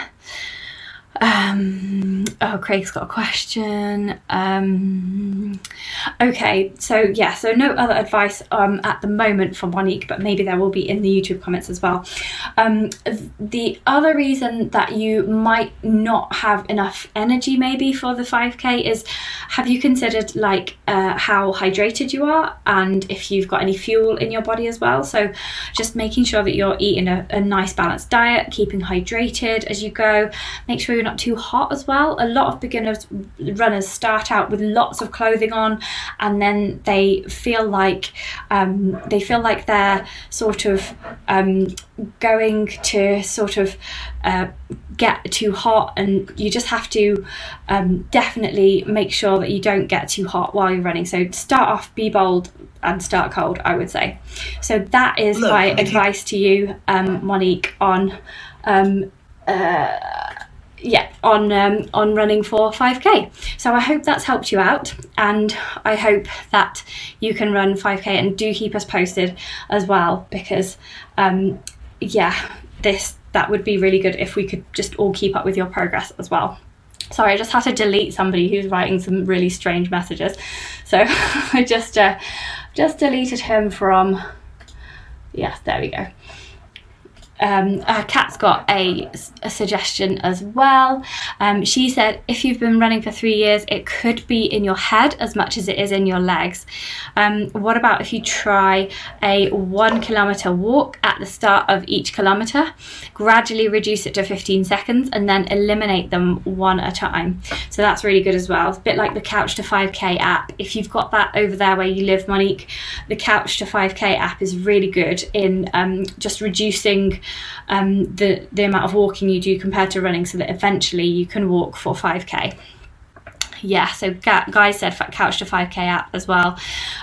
Um, oh, Craig's got a question. Um, okay, so yeah, so no other advice um, at the moment from Monique, but maybe there will be in the YouTube comments as well. Um, the other reason that you might not have enough energy maybe for the 5k is have you considered like uh, how hydrated you are and if you've got any fuel in your body as well? So just making sure that you're eating a, a nice balanced diet, keeping hydrated as you go, make sure you're not too hot as well. A lot of beginners runners start out with lots of clothing on, and then they feel like um, they feel like they're sort of um, going to sort of uh, get too hot, and you just have to um, definitely make sure that you don't get too hot while you're running. So start off, be bold, and start cold. I would say. So that is Look, my advice to you, um, Monique, on. Um, uh, yeah, on um, on running for 5k. So I hope that's helped you out, and I hope that you can run 5k and do keep us posted as well because um, yeah, this that would be really good if we could just all keep up with your progress as well. Sorry, I just had to delete somebody who's writing some really strange messages, so I just uh, just deleted him from. Yes, there we go um, uh, Kat's got a, a, suggestion as well. Um, she said, if you've been running for three years, it could be in your head as much as it is in your legs. Um, what about if you try a one kilometre walk at the start of each kilometre, gradually reduce it to 15 seconds, and then eliminate them one at a time? So that's really good as well. It's a bit like the Couch to 5K app. If you've got that over there where you live, Monique, the Couch to 5K app is really good in um, just reducing um, the the amount of walking you do compared to running, so that eventually you can walk for 5k yeah so guy said couch to 5k app as well.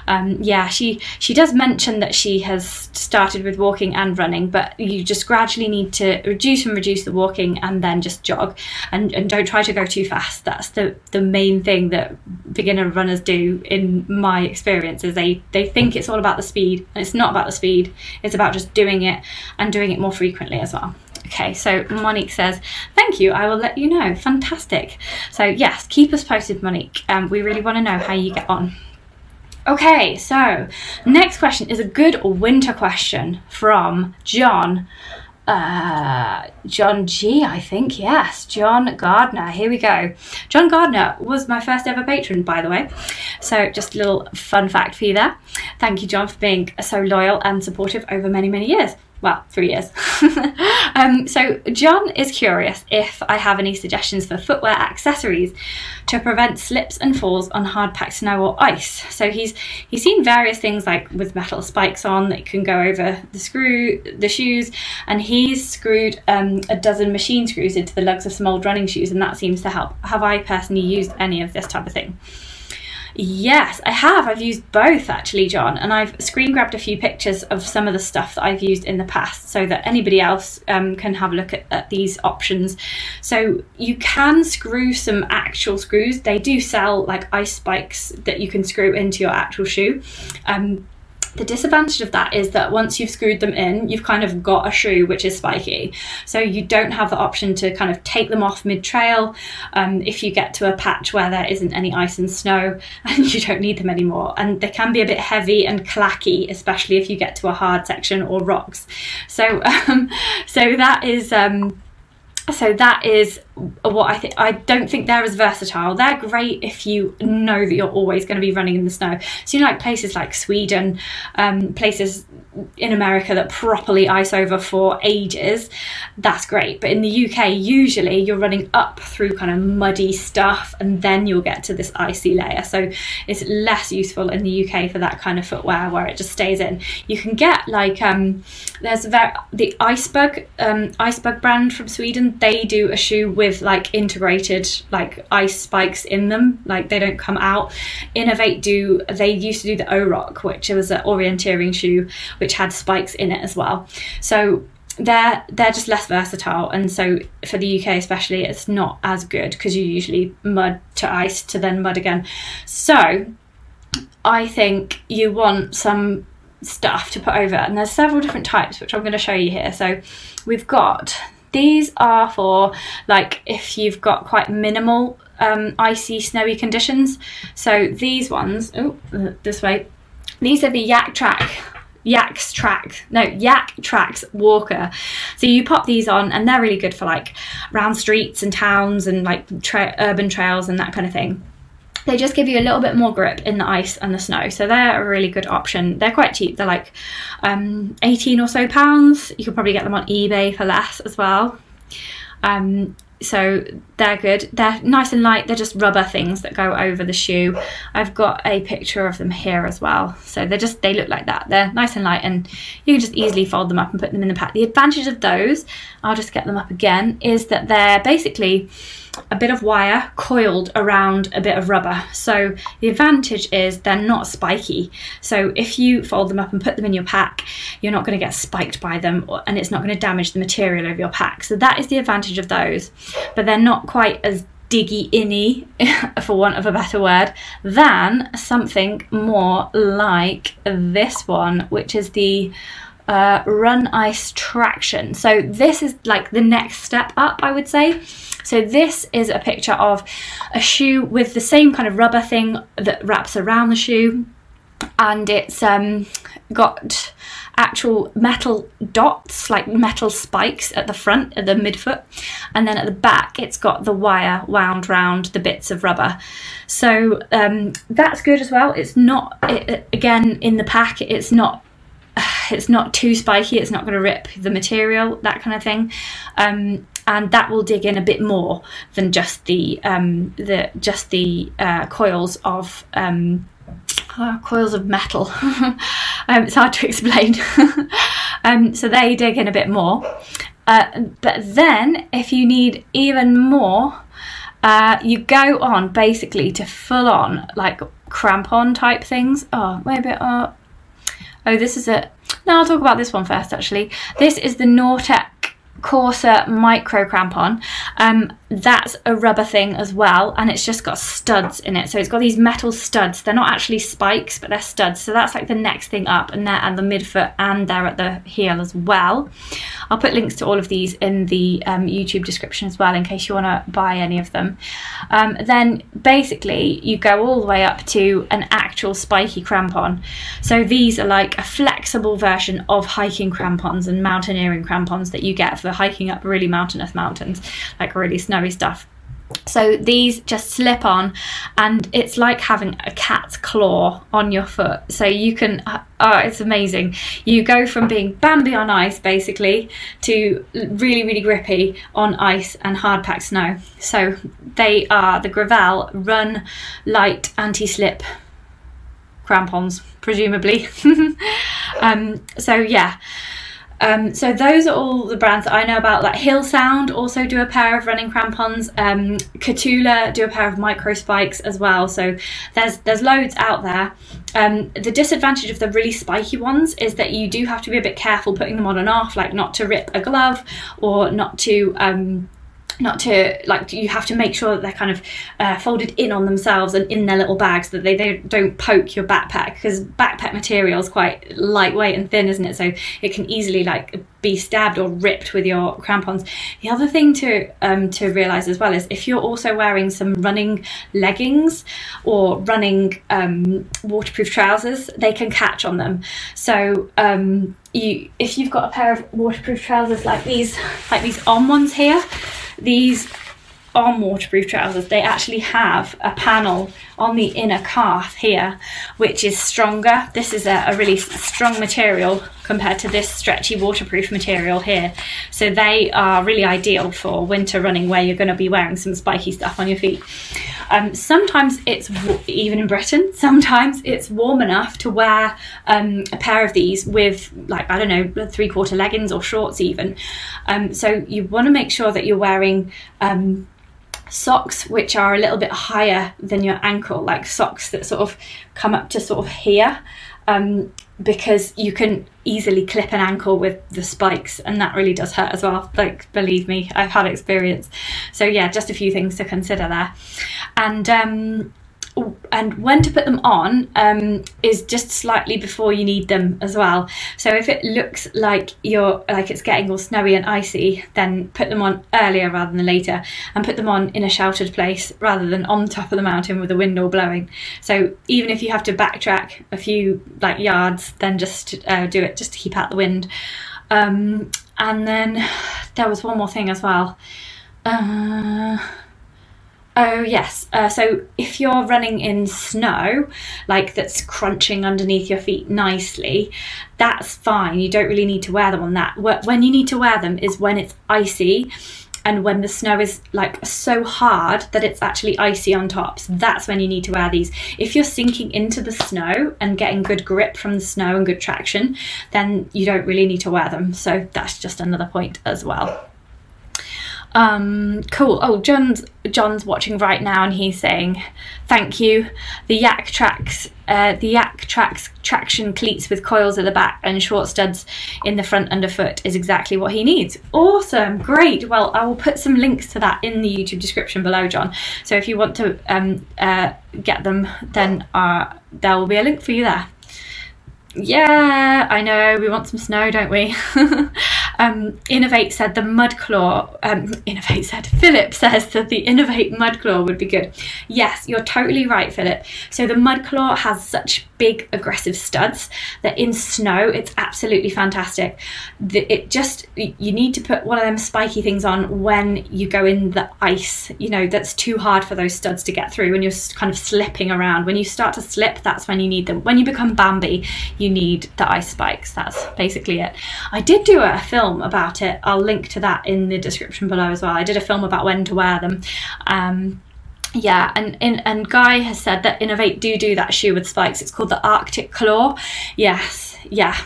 Um, yeah she she does mention that she has started with walking and running but you just gradually need to reduce and reduce the walking and then just jog. And, and don't try to go too fast. That's the the main thing that beginner runners do in my experience is they they think it's all about the speed. And it's not about the speed. It's about just doing it and doing it more frequently as well Okay, so Monique says, Thank you, I will let you know. Fantastic. So, yes, keep us posted, Monique. Um, we really want to know how you get on. Okay, so next question is a good winter question from John. Uh, John G, I think, yes, John Gardner. Here we go. John Gardner was my first ever patron, by the way. So, just a little fun fact for you there. Thank you, John, for being so loyal and supportive over many, many years well, three years. um, so, John is curious if I have any suggestions for footwear accessories to prevent slips and falls on hard packed snow or ice. So, he's he's seen various things like with metal spikes on that can go over the screw, the shoes, and he's screwed um, a dozen machine screws into the lugs of some old running shoes, and that seems to help. Have I personally used any of this type of thing? Yes, I have. I've used both actually, John, and I've screen grabbed a few pictures of some of the stuff that I've used in the past so that anybody else um, can have a look at, at, these options. So you can screw some actual screws. They do sell like ice spikes that you can screw into your actual shoe. Um, the disadvantage of that is that once you've screwed them in, you've kind of got a shoe which is spiky. So you don't have the option to kind of take them off mid trail um, if you get to a patch where there isn't any ice and snow and you don't need them anymore. And they can be a bit heavy and clacky, especially if you get to a hard section or rocks. So, um, so that is. Um, so that is what I think. I don't think they're as versatile. They're great if you know that you're always going to be running in the snow. So you know, like places like Sweden, um, places in America that properly ice over for ages, that's great. But in the UK, usually you're running up through kind of muddy stuff and then you'll get to this icy layer. So it's less useful in the UK for that kind of footwear where it just stays in. You can get like um, there's the Icebug um, Icebug brand from Sweden. They do a shoe with like integrated like ice spikes in them. Like they don't come out. Inov-8 do. They used to do the Oroc, which was an orienteering shoe which had spikes in it as well. So they're they're just less versatile and so for the UK especially it's not as good because you usually mud to ice to then mud again so I think you want some stuff to put over and there's several different types which I'm going to show you here so we've got these are for like if you've got quite minimal um, icy snowy conditions so these ones oh this way these are the Yak Track Yak's track, no, Yaktrax Walker. So you pop these on, and they're really good for like round streets and towns and like tra- urban trails and that kind of thing. They just give you a little bit more grip in the ice and the snow, so they're a really good option. They're quite cheap. They're like um, 18 or so pounds. You could probably get them on eBay for less as well. Um, so they're good. They're nice and light. They're just rubber things that go over the shoe. I've got a picture of them here as well. So they're just they look like that. They're nice and light, and you can just easily fold them up and put them in the pack. The advantage of those, I'll just get them up again, is that they're basically a bit of wire coiled around a bit of rubber. So the advantage is they're not spiky. So if you fold them up and put them in your pack, you're not going to get spiked by them and it's not going to damage the material of your pack. So that is the advantage of those. but they're not quite as diggy inny, for want of a better word, than something more like this one, which is the uh, Run Ice Traction. So this is like the next step up, I would say. So this is a picture of a shoe with the same kind of rubber thing that wraps around the shoe, and it's um, got actual metal dots, like metal spikes at the front, at the midfoot, and then at the back it's got the wire wound round the bits of rubber. So um, that's good as well. It's not, it, again, in the pack, it's not it's not too spiky it's not going to rip the material that kind of thing um, and that will dig in a bit more than just the um, the just the uh, coils of um, uh, coils of metal. um, it's hard to explain. um, so they dig in a bit more. Uh, but then, if you need even more, uh, you go on basically to full on like crampon type things. Oh, maybe. Uh, oh, this is a. No, I'll talk about this one first actually. This is the Nortec Corsa micro crampon. Um, that's a rubber thing as well, and it's just got studs in it. So it's got these metal studs. They're not actually spikes, but they're studs. So that's like the next thing up, and they're at the midfoot and they're at the heel as well. I'll put links to all of these in the um, YouTube description as well, in case you want to buy any of them. Um, then basically, you go all the way up to an actual spiky crampon. So these are like a flexible version of hiking crampons and mountaineering crampons that you get for hiking up really mountainous mountains, like really snowy stuff. So these just slip on, and it's like having a cat's claw on your foot. So you can, uh, oh, it's amazing. You go from being Bambi on ice basically to really, really grippy on ice and hard packed snow. So they are the Grivel Run Light Anti Slip crampons, presumably. um, so yeah. Um, so those are all the brands that I know about. Like Hillsound also do a pair of running crampons. Um, Kahtoola do a pair of micro spikes as well. So there's there's loads out there. Um, the disadvantage of the really spiky ones is that you do have to be a bit careful putting them on and off, like not to rip a glove or not to um, not to like you have to make sure that they're kind of uh, folded in on themselves and in their little bags that they, they don't poke your backpack because backpack material is quite lightweight and thin isn't it? So it can easily like be stabbed or ripped with your crampons. The other thing to um, to realize as well is if you're also wearing some running leggings or running um, waterproof trousers they can catch on them. So um, you if you've got a pair of waterproof trousers like these like these on ones here these on waterproof trousers, they actually have a panel on the inner calf here, which is stronger. This is a, a, really strong material compared to this stretchy waterproof material here. So they are really ideal for winter running where you're going to be wearing some spiky stuff on your feet. Um, sometimes it's even in Britain. Sometimes it's warm enough to wear um, a pair of these with, like I don't know, three quarter leggings or shorts even. Um, so you want to make sure that you're wearing um, socks which are a little bit higher than your ankle, like socks that sort of come up to sort of here. Um, because you can easily clip an ankle with the spikes and that really does hurt as well. Like believe me i've had experience. So yeah just a few things to consider there. And um, and when to put them on um, is just slightly before you need them as well. So if it looks like you're like it's getting all snowy and icy, then put them on earlier rather than later, and put them on in a sheltered place rather than on top of the mountain with the wind all blowing. So even if you have to backtrack a few like yards, then just uh, do it just to keep out the wind. Um, and then there was one more thing as well. Uh, Oh, yes. Uh, so if you're running in snow, like that's crunching underneath your feet nicely, that's fine. You don't really need to wear them on that. When you need to wear them is when it's icy and when the snow is like so hard that it's actually icy on top. So that's when you need to wear these. If you're sinking into the snow and getting good grip from the snow and good traction, then you don't really need to wear them. So that's just another point as well. Um, cool. Oh, John's John's watching right now, and he's saying, "Thank you." The Yaktrax, uh, the Yaktrax traction cleats with coils at the back and short studs in the front underfoot is exactly what he needs. Awesome, great. Well, I will put some links to that in the YouTube description below, John. So if you want to um, uh, get them, then uh, there will be a link for you there. Yeah, I know. We want some snow, don't we? um, Inov-8 said the mud claw. Um, Inov-8 said Philip says that the Inov-8 mud claw would be good. Yes, you're totally right, Philip. So the mud claw has such big aggressive studs that in snow it's absolutely fantastic. It just you need to put one of them spiky things on when you go in the ice. You know that's too hard for those studs to get through when you're kind of slipping around. When you start to slip, that's when you need them. When you become Bambi you need the ice spikes. That's basically it. I did do a film about it. I'll link to that in the description below as well. I did a film about when to wear them. Um, yeah, and, and and Guy has said that Inov-8 do do that shoe with spikes. It's called the Arctic Claw. Yes, yeah,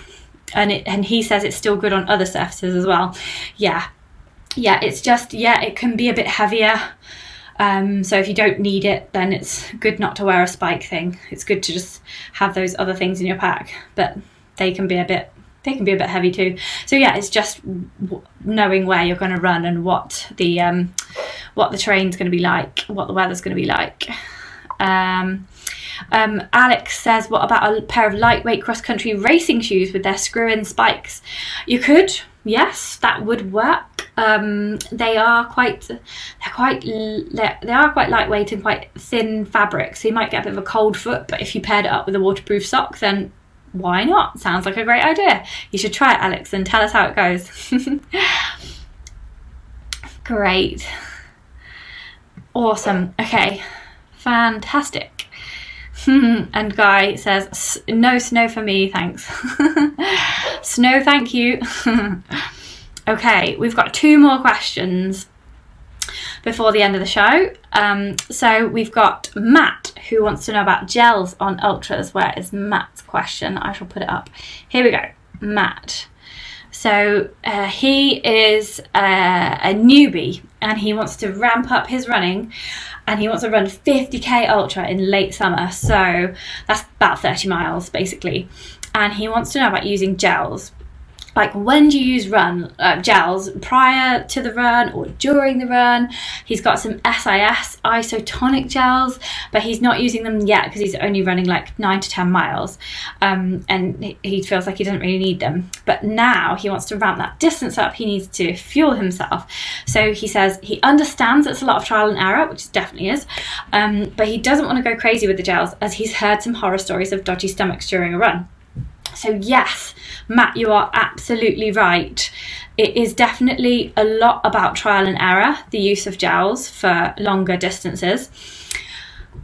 and it and he says it's still good on other surfaces as well. Yeah, yeah, it's just yeah, it can be a bit heavier. Um, so if you don't need it, then it's good not to wear a spike thing. It's good to just have those other things in your pack, but they can be a bit they can be a bit heavy too. So yeah, it's just knowing where you're going to run and what the um, what the terrain's going to be like, what the weather's going to be like. Um, um, Alex says, "What about a pair of lightweight cross-country racing shoes with their screw-in spikes? You could, yes, that would work. Um, they are quite, they're quite, they are quite lightweight and quite thin fabric, so you might get a bit of a cold foot. But if you paired it up with a waterproof sock, then why not? Sounds like a great idea. You should try it, Alex, and tell us how it goes. great, awesome. Okay, fantastic." and Guy says, No snow for me, thanks. snow, thank you. okay, we've got two more questions before the end of the show. Um, so we've got Matt who wants to know about gels on ultras. Where is Matt's question? I shall put it up. Here we go. Matt. So uh, he is uh, a newbie and he wants to ramp up his running and he wants to run 50k ultra in late summer. So that's about 30 miles basically. And he wants to know about using gels like when do you use run uh, gels? Prior to the run or during the run? He's got some SiS isotonic gels but he's not using them yet because he's only running like 9 to 10 miles. Um, and he feels like he doesn't really need them. But now he wants to ramp that distance up. He needs to fuel himself. So he says he understands it's a lot of trial and error which it definitely is um, but he doesn't want to go crazy with the gels as he's heard some horror stories of dodgy stomachs during a run so, yes, Matt, you are absolutely right. It is definitely a lot about trial and error, the use of gels for longer distances.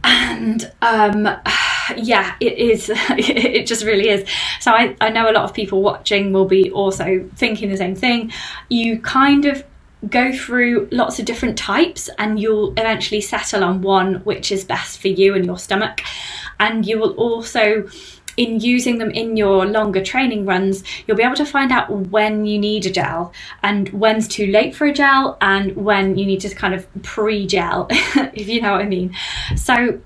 And um, yeah, it is, it just really is. So, I, I know a lot of people watching will be also thinking the same thing. You kind of go through lots of different types and you'll eventually settle on one which is best for you and your stomach. And you will also in using them in your longer training runs, you'll be able to find out when you need a gel and when's too late for a gel and when you need to kind of pre gel, if you know what I mean. So,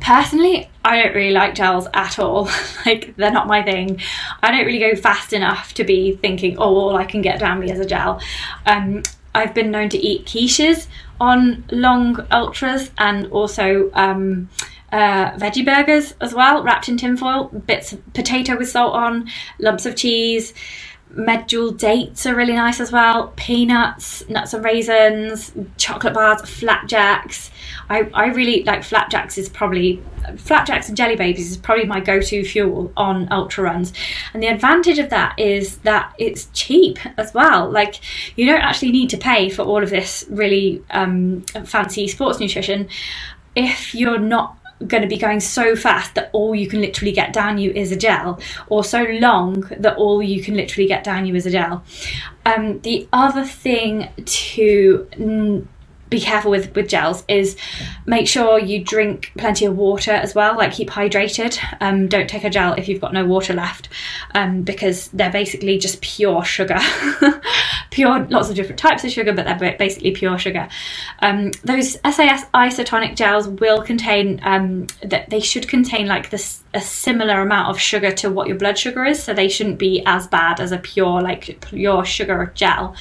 personally, I don't really like gels at all. like, they're not my thing. I don't really go fast enough to be thinking, oh, all I can get down me is a gel. Um, I've been known to eat quiches on long ultras and also. Um, uh, veggie burgers as well, wrapped in tinfoil, bits of potato with salt on, lumps of cheese. Medjool dates are really nice as well. Peanuts, nuts and raisins, chocolate bars, flapjacks. I, I really like flapjacks is probably flapjacks and jelly babies is probably my go-to fuel on ultra runs. And the advantage of that is that it's cheap as well. Like you don't actually need to pay for all of this really um, fancy sports nutrition if you're not going to be going so fast that all you can literally get down you is a gel, or so long that all you can literally get down you is a gel. Um, the other thing to be careful with with gels is make sure you drink plenty of water as well like keep hydrated um, don't take a gel if you've got no water left um, because they're basically just pure sugar pure, lots of different types of sugar, but they're basically pure sugar. Um, those SiS isotonic gels will contain um, that they should contain like this a similar amount of sugar to what your blood sugar is, so they shouldn't be as bad as a pure like pure sugar gel.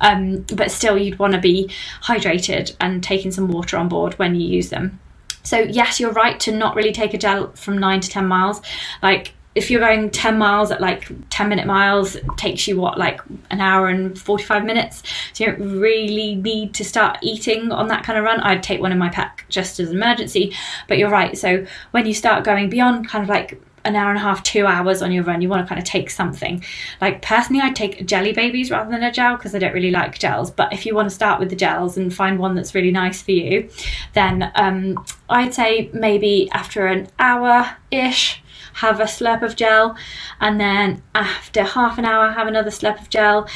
Um, but still, you'd want to be hydrated and taking some water on board when you use them. So yes, you're right to not really take a gel from nine to ten miles. Like if you're going 10 miles at like 10 minute miles takes you what like an hour and 45 minutes so you don't really need to start eating on that kind of run i'd take one in my pack just as an emergency but you're right so when you start going beyond kind of like an hour and a half, two hours on your run, you want to kind of take something. Like personally, I take jelly babies rather than a gel because I don't really like gels. But if you want to start with the gels and find one that's really nice for you, then um, I'd say maybe after an hour ish, have a slurp of gel, and then after half an hour, have another slurp of gel.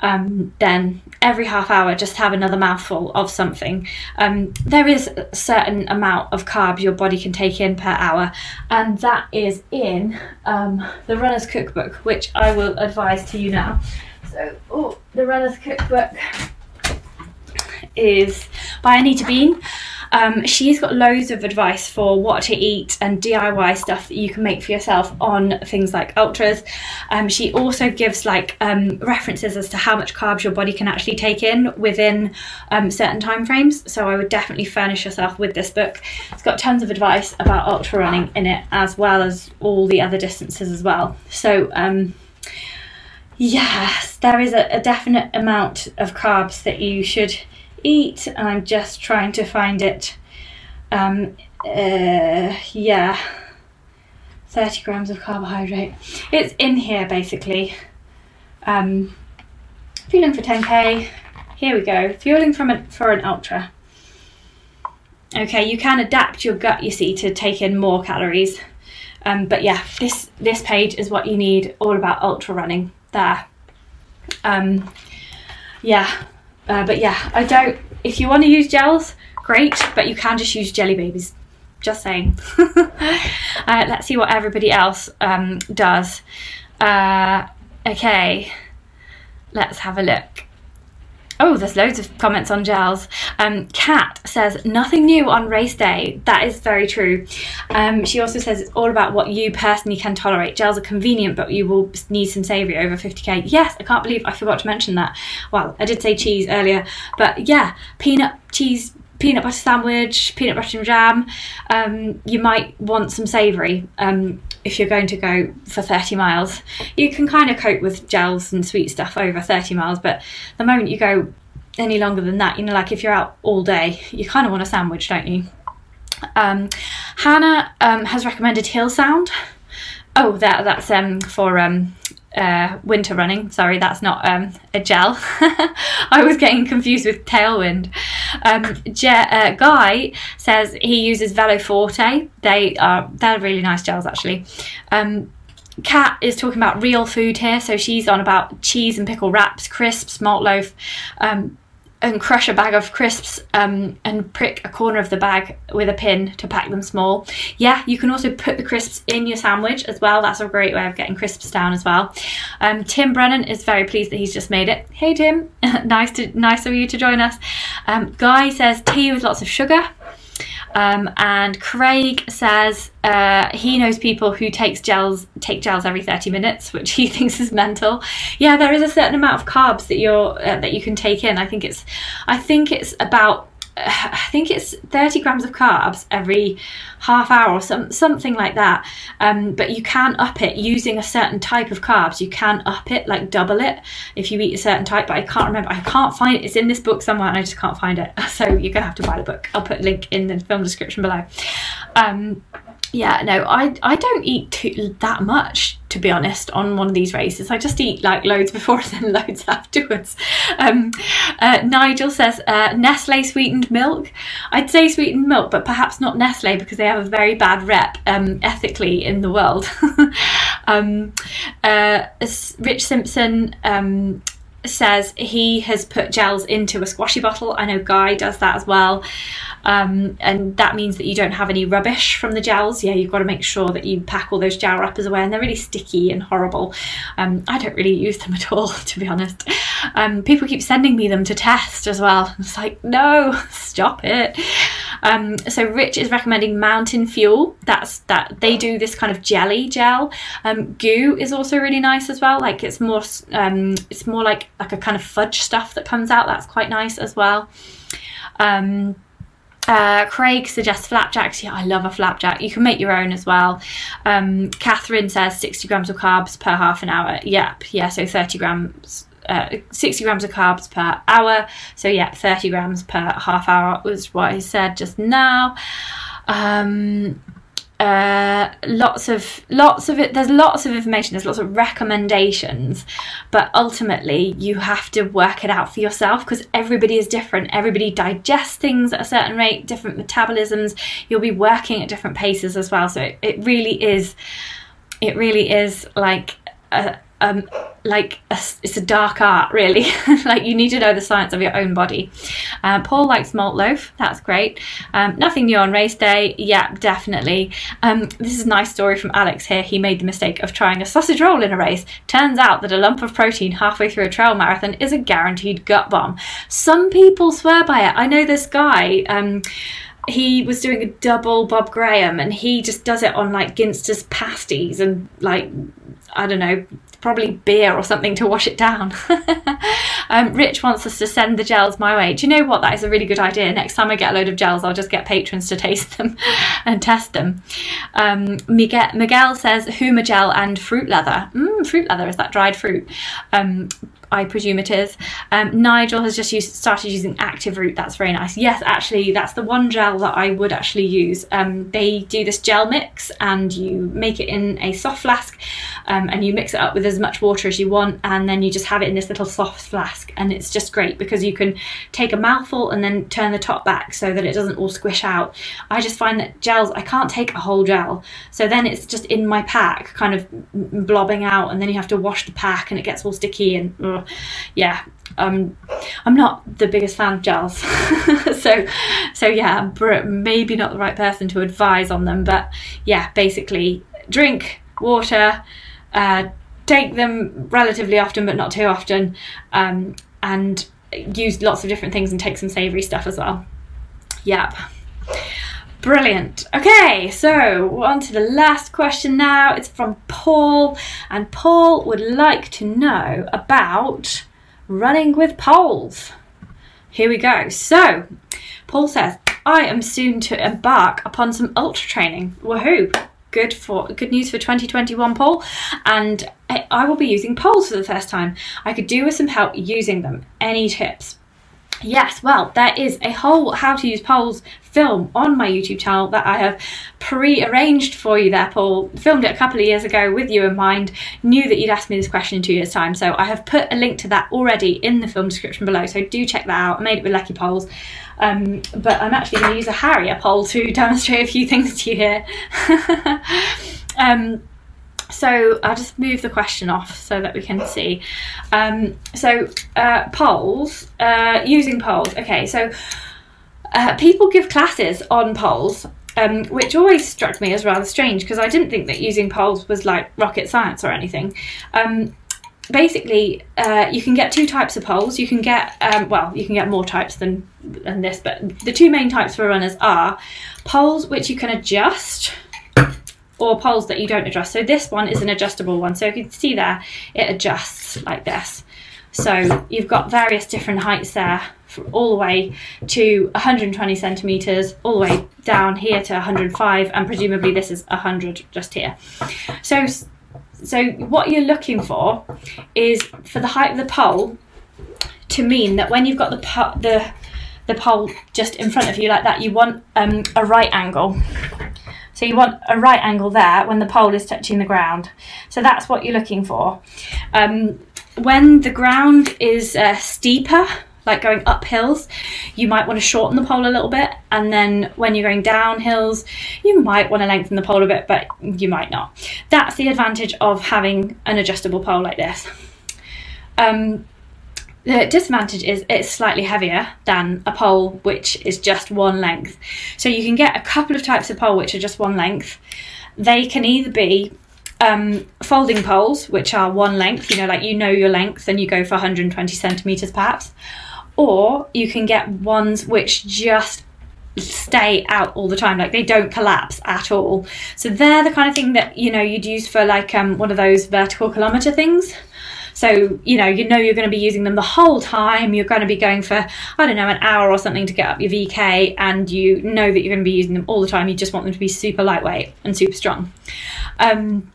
Um, then every half hour, just have another mouthful of something. Um, there is a certain amount of carbs your body can take in per hour, and that is in um, the Runner's Cookbook, which I will advise to you now. So, oh, the Runner's Cookbook is by Anita Bean. Um, she's got loads of advice for what to eat and DIY stuff that you can make for yourself on things like ultras. Um, she also gives like um, references as to how much carbs your body can actually take in within um, certain time frames. So I would definitely furnish yourself with this book. It's got tons of advice about ultra running in it, as well as all the other distances as well. So um, yes, there is a, a definite amount of carbs that you should eat. I'm just trying to find it. Um, uh, yeah, 30 grams of carbohydrate. It's in here basically. Um, fueling for 10k. Here we go. Fueling from a, for an ultra. Okay, you can adapt your gut, you see, to take in more calories. Um, but yeah, this this page is what you need all about ultra running. There. Um, yeah, uh, but yeah, I don't. If you want to use gels, great, but you can just use jelly babies. Just saying. uh, let's see what everybody else um, does. Uh, okay, let's have a look. Oh, there's loads of comments on gels. Um, Kat says nothing new on race day. That is very true. Um, she also says it's all about what you personally can tolerate. Gels are convenient, but you will need some savoury over 50k. Yes, I can't believe I forgot to mention that. Well, I did say cheese earlier, but yeah, peanut cheese peanut butter sandwich, peanut butter and jam. Um, you might want some savoury. Um, if you're going to go for 30 miles. You can kind of cope with gels and sweet stuff over 30 miles, but the moment you go any longer than that, you know, like if you're out all day, you kind of want a sandwich, don't you? Um, Hannah um, has recommended Hillsound. Oh, that that's um, for um, uh, winter running. Sorry, that's not um, a gel. I was getting confused with Tailwind. Um, Je- uh, Guy says he uses Veloforte. They are they're really nice gels actually. Um, Kat is talking about real food here, so she's on about cheese and pickle wraps, crisps, malt loaf. Um, and crush a bag of crisps um, and prick a corner of the bag with a pin to pack them small. Yeah, you can also put the crisps in your sandwich as well. That's a great way of getting crisps down as well. Um, Tim Brennan is very pleased that he's just made it. Hey Tim, nice to nice of you to join us. Um, Guy says tea with lots of sugar. Um, and Craig says uh, he knows people who takes gels take gels every 30 minutes, which he thinks is mental. Yeah, there is a certain amount of carbs that you're uh, that you can take in. I think it's I think it's about I think it's 30 grams of carbs every half hour or some, something like that. Um, but you can up it using a certain type of carbs. You can up it, like double it, if you eat a certain type. But I can't remember. I can't find it. It's in this book somewhere and I just can't find it. So you're going to have to buy the book. I'll put a link in the film description below. Um, yeah, no, I I don't eat too, that much to be honest on one of these races. I just eat like loads before and then loads afterwards. Um, uh, Nigel says uh, Nestle sweetened milk. I'd say sweetened milk, but perhaps not Nestle because they have a very bad rep um, ethically in the world. um, uh, Rich Simpson um, says he has put gels into a squashy bottle. I know Guy does that as well. Um, and that means that you don't have any rubbish from the gels. Yeah, you've got to make sure that you pack all those gel wrappers away, and they're really sticky and horrible. Um, I don't really use them at all, to be honest. Um, people keep sending me them to test as well. It's like, no, stop it. Um, so Rich is recommending Mountain Fuel. That's that they do this kind of jelly gel. Um, goo is also really nice as well. Like it's more, um, it's more like like a kind of fudge stuff that comes out. That's quite nice as well. Um, uh, Craig suggests flapjacks. Yeah, I love a flapjack. You can make your own as well. Um, Catherine says 60 grams of carbs per half an hour. Yep, yeah, so 30 grams. Uh, 60 grams of carbs per hour. So, yeah, 30 grams per half hour was what I said just now. Um, uh, lots of lots of it there's lots of information there's lots of recommendations but ultimately you have to work it out for yourself because everybody is different everybody digests things at a certain rate different metabolisms you'll be working at different paces as well so it, it really is it really is like a, um, like a, it's a dark art really. Like you need to know the science of your own body. Uh, paul likes malt loaf. That's great. Um, nothing new on race day. Yeah definitely. Um, this is a nice story from alex here. He made the mistake of trying a sausage roll in a race. Turns out that a lump of protein halfway through a trail marathon is a guaranteed gut bomb. Some people swear by it. I know this guy um, he was doing a double Bob Graham and he just does it on like Ginsters pasties and like I don't know probably beer or something to wash it down. um, Rich wants us to send the gels my way. Do you know what? That is a really good idea. Next time I get a load of gels, I'll just get patrons to taste them and test them. Um, Miguel, Miguel says Huma gel and fruit leather. Mm, fruit leather is that dried fruit? Um, I presume it is. Um, Nigel has just used, started using Active Root. That's very nice. Yes, actually, that's the one gel that I would actually use. Um, they do this gel mix, and you make it in a soft flask, um, and you mix it up with as much water as you want, and then you just have it in this little soft flask, and it's just great because you can take a mouthful and then turn the top back so that it doesn't all squish out. I just find that gels, I can't take a whole gel, so then it's just in my pack, kind of blobbing out, and then you have to wash the pack, and it gets all sticky and. Ugh yeah, um, I'm not the biggest fan of gels, so so yeah, maybe not the right person to advise on them. But yeah, basically, drink water, uh, take them relatively often, but not too often, um, and use lots of different things and take some savoury stuff as well. Yep. Brilliant. Okay, so on to the last question now. It's from Paul, and Paul would like to know about running with poles. Here we go. So, Paul says, I am soon to embark upon some ultra training. Woohoo! Good for good news for 2021, Paul. And I will be using poles for the first time. I could do with some help using them. Any tips? Yes, well, there is a whole how to use poles film on my YouTube channel that I have pre-arranged for you there, Paul. Filmed it a couple of years ago with you in mind, knew that you'd ask me this question in two years' time. So I have put a link to that already in the film description below. So do check that out. I made it with Leki Poles. Um, but I'm actually going to use a Harrier pole to demonstrate a few things to you here. um, so I'll just move the question off so that we can see. Um, so uh, poles, uh, using poles. Okay, so uh, people give classes on poles, um, which always struck me as rather strange because I didn't think that using poles was like rocket science or anything. Um, basically, uh, you can get two types of poles. You can get, um, well, you can get more types than, than this, but the two main types for runners are poles which you can adjust or poles that you don't adjust. So this one is an adjustable one. So you can see there, it adjusts like this. So you've got various different heights there, all the way to 120 centimeters, all the way down here to 105, and presumably this is 100 just here. So, so what you're looking for is for the height of the pole to mean that when you've got the the the pole just in front of you like that, you want um, a right angle. So you want a right angle there when the pole is touching the ground. So that's what you're looking for. Um, when the ground is uh, steeper, like going up hills, you might want to shorten the pole a little bit. And then when you're going down hills, you might want to lengthen the pole a bit, but you might not. That's the advantage of having an adjustable pole like this. Um, the disadvantage is it's slightly heavier than a pole which is just one length. So you can get a couple of types of pole which are just one length. They can either be um, folding poles, which are one length, you know, like you know your length and you go for 120 centimeters perhaps. Or you can get ones which just stay out all the time like they don't collapse at all so they're the kind of thing that you know you'd use for like um, one of those vertical kilometer things so you know you know you're going to be using them the whole time you're going to be going for i don't know an hour or something to get up your vk and you know that you're going to be using them all the time you just want them to be super lightweight and super strong um,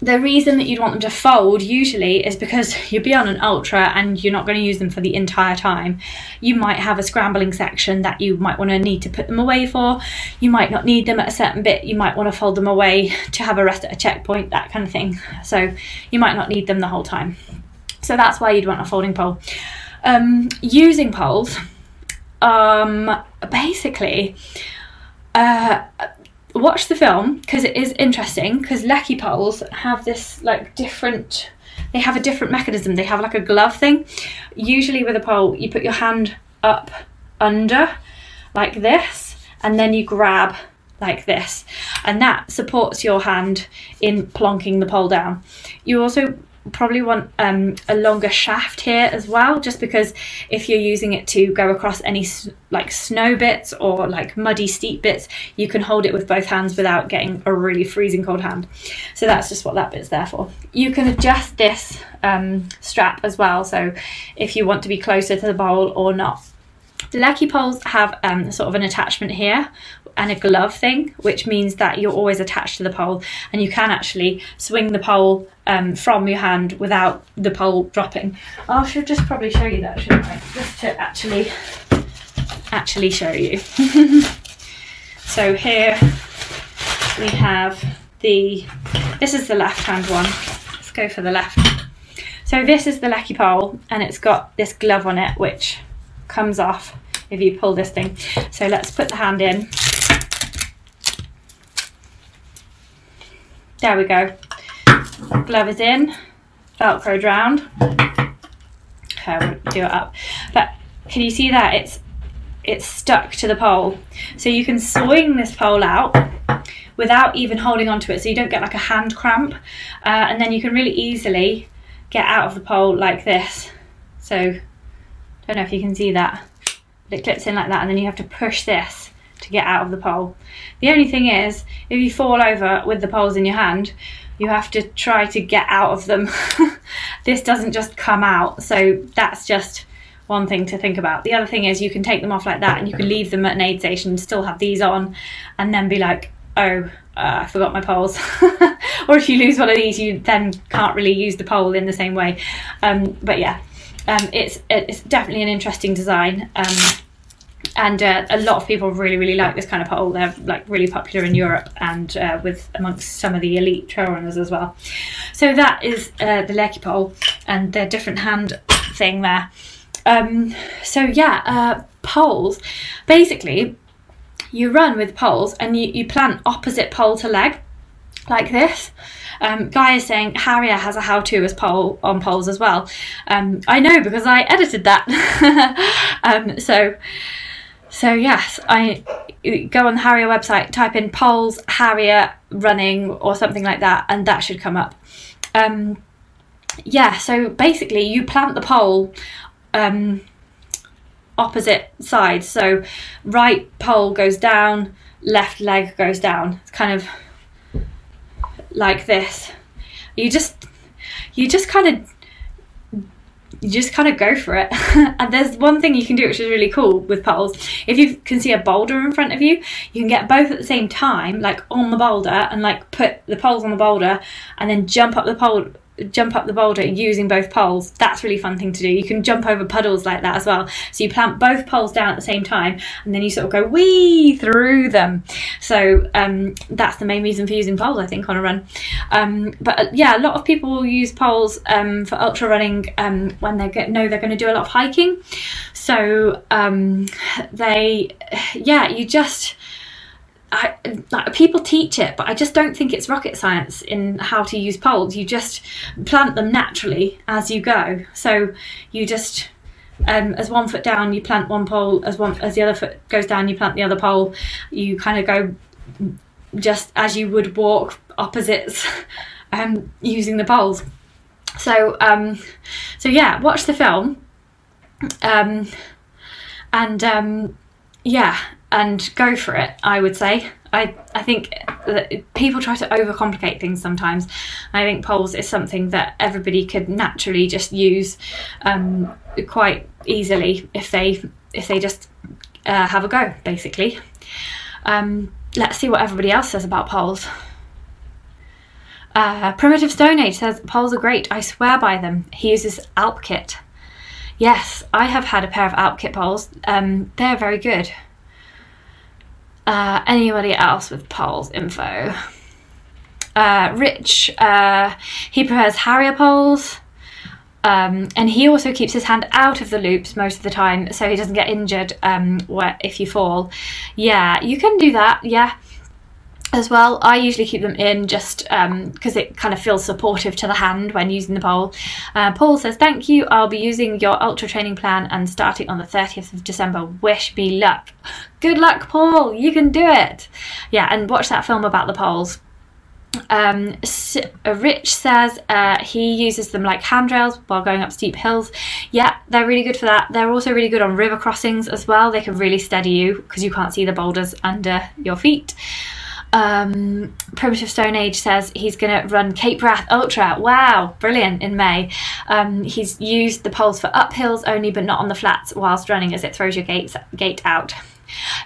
the reason that you'd want them to fold usually is because you'd be on an ultra and you're not going to use them for the entire time. You might have a scrambling section that you might want to need to put them away for. You might not need them at a certain bit. You might want to fold them away to have a rest at a checkpoint, that kind of thing. So you might not need them the whole time. So that's why you'd want a folding pole. Um, using poles, um, basically, uh, watch the film because it is interesting because Leki poles have this like different they have a different mechanism. They have like a glove thing. Usually with a pole you put your hand up under like this and then you grab like this and that supports your hand in plonking the pole down. You also probably want um, a longer shaft here as well just because if you're using it to go across any like snow bits or like muddy steep bits you can hold it with both hands without getting a really freezing cold hand. So that's just what that bit's there for. You can adjust this um, strap as well so if you want to be closer to the bowl or not. The Leki poles have um, sort of an attachment here and a glove thing, which means that you're always attached to the pole and you can actually swing the pole um, from your hand without the pole dropping. I should just probably show you that, shouldn't I? Just to actually actually show you. so here we have the this is the left hand one. Let's go for the left. So this is the Leki pole and it's got this glove on it which comes off if you pull this thing. So let's put the hand in There we go. Glove is in, Velcroed round. Okay, we'll do it up. But can you see that? It's it's stuck to the pole. So you can swing this pole out without even holding onto it so you don't get like a hand cramp. Uh, and then you can really easily get out of the pole like this. So, don't know if you can see that. But it clips in like that and then you have to push this to get out of the pole. The only thing is, if you fall over with the poles in your hand, you have to try to get out of them. this doesn't just come out, so that's just one thing to think about. The other thing is you can take them off like that and you can leave them at an aid station and still have these on and then be like, oh, uh, I forgot my poles. or if you lose one of these, you then can't really use the pole in the same way. Um, but yeah, um, it's, it's definitely an interesting design. Um, and uh, a lot of people really really like this kind of pole they're like really popular in europe and uh, with amongst some of the elite trail runners as well. So that is uh, the Leki pole and the different hand thing there. Um, so yeah uh, poles basically you run with poles and you, you plant opposite pole to leg like this. Um, Guy is saying Harrier has a how-to as pole on poles as well. Um, I know because I edited that. um, so so yes, I go on the Harrier website, type in poles Harrier running or something like that, and that should come up. Um, yeah, so basically you plant the pole um, opposite sides. So right pole goes down, left leg goes down. It's kind of like this. You just you just kind of you just kind of go for it. and there's one thing you can do which is really cool with poles. If you can see a boulder in front of you, you can get both at the same time, like on the boulder, and like put the poles on the boulder, and then jump up the pole jump up the boulder using both poles. That's really fun thing to do. You can jump over puddles like that as well. So you plant both poles down at the same time and then you sort of go wee through them. So um, that's the main reason for using poles, I think, on a run. Um, but uh, yeah, a lot of people use poles um, for ultra running um, when they get, know they're going to do a lot of hiking. So um, they, yeah, you just I, like, people teach it, but I just don't think it's rocket science in how to use poles. You just plant them naturally as you go. So you just, um, as one foot down, you plant one pole. As one as the other foot goes down, you plant the other pole. You kind of go just as you would walk opposites um, using the poles. So um, so yeah, watch the film, um, and um, yeah, and go for it. I would say. I I think that people try to overcomplicate things sometimes. I think poles is something that everybody could naturally just use um, quite easily if they if they just uh, have a go, basically. Um, let's see what everybody else says about poles. Uh, Primitive Stone Age says poles are great. I swear by them. He uses Alpkit. Yes, I have had a pair of Alpkit poles. Um, they're very good. Uh, anybody else with poles info? Uh, Rich, uh, he prefers Harrier poles. Um, and he also keeps his hand out of the loops most of the time so he doesn't get injured um, if you fall. Yeah, you can do that, yeah. As well, I usually keep them in just because um, it kind of feels supportive to the hand when using the pole. Uh, Paul says, Thank you. I'll be using your ultra training plan and starting on the 30th of December. Wish me luck. Good luck, Paul. You can do it. Yeah, and watch that film about the poles. Um, Rich says uh, he uses them like handrails while going up steep hills. Yeah, they're really good for that. They're also really good on river crossings as well. They can really steady you because you can't see the boulders under your feet. Um, Primitive Stone Age says he's going to run Cape Wrath Ultra. Wow, brilliant in May. Um, he's used the poles for uphills only, but not on the flats whilst running as it throws your gates, gait out.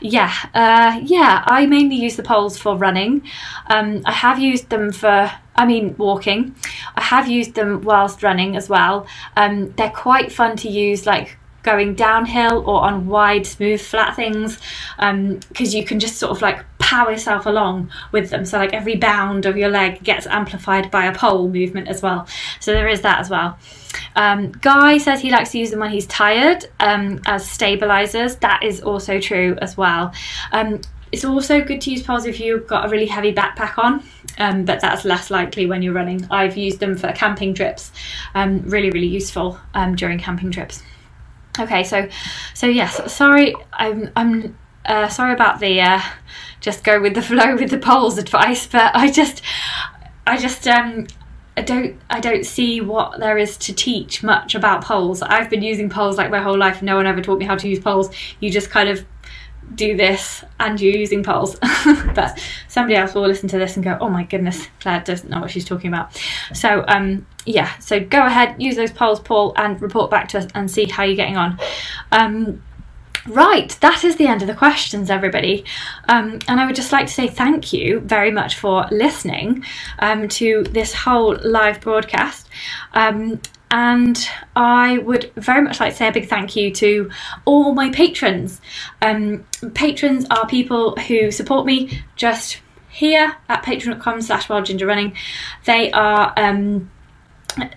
Yeah, uh, yeah. I mainly use the poles for running. Um, I have used them for, I mean, walking. I have used them whilst running as well. Um, they're quite fun to use, like going downhill or on wide, smooth, flat things, because um, you can just sort of like power yourself along with them. So like every bound of your leg gets amplified by a pole movement as well. So there is that as well. Um, Guy says he likes to use them when he's tired um, as stabilizers. That is also true as well. Um, it's also good to use poles if you've got a really heavy backpack on, um, but that's less likely when you're running. I've used them for camping trips, um, really, really useful um, during camping trips. Okay, so, so yes, sorry, I'm, I'm uh, sorry about the uh, just go with the flow with the poles advice, but I just, I just, um, I don't I don't see what there is to teach much about poles. I've been using poles like my whole life. No one ever taught me how to use poles. You just kind of do this and you're using poles. but somebody else will listen to this and go, "Oh my goodness, Claire doesn't know what she's talking about." So um yeah, so go ahead, use those poles, Paul, and report back to us and see how you're getting on. Um Right, that is the end of the questions, everybody. Um, and I would just like to say thank you very much for listening um, to this whole live broadcast. Um, and I would very much like to say a big thank you to all my patrons. Um, patrons are people who support me just here at patreon.com slash wildgingerrunning. They are um,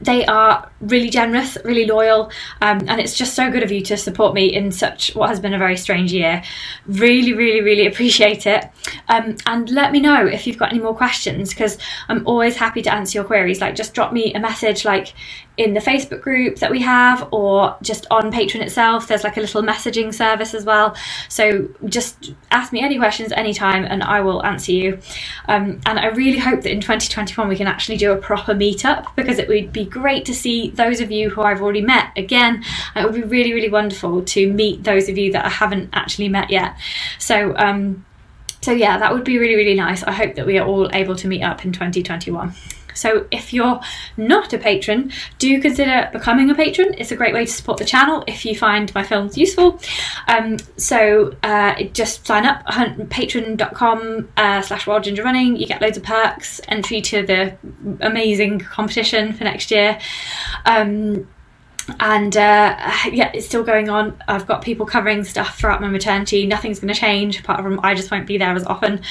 they are really generous, really loyal, um, and it's just so good of you to support me in such what has been a very strange year. Really, really, really appreciate it. Um, and let me know if you've got any more questions because I'm always happy to answer your queries. Like, just drop me a message, like in the Facebook group that we have, or just on Patreon itself. There's like a little messaging service as well. So just ask me any questions anytime, and I will answer you. Um, and I really hope that in 2021 we can actually do a proper meetup because it would be great to see those of you who I've already met again. It would be really, really wonderful to meet those of you that I haven't actually met yet. So, um, so yeah, that would be really, really nice. I hope that we are all able to meet up in 2021. So if you're not a patron, do consider becoming a patron. It's a great way to support the channel if you find my films useful. Um, so uh, just sign up patreon.com uh, slash wild ginger running. You get loads of perks, entry to the amazing competition for next year. Um, and uh, yeah, it's still going on. I've got people covering stuff throughout my maternity. Nothing's going to change apart from I just won't be there as often.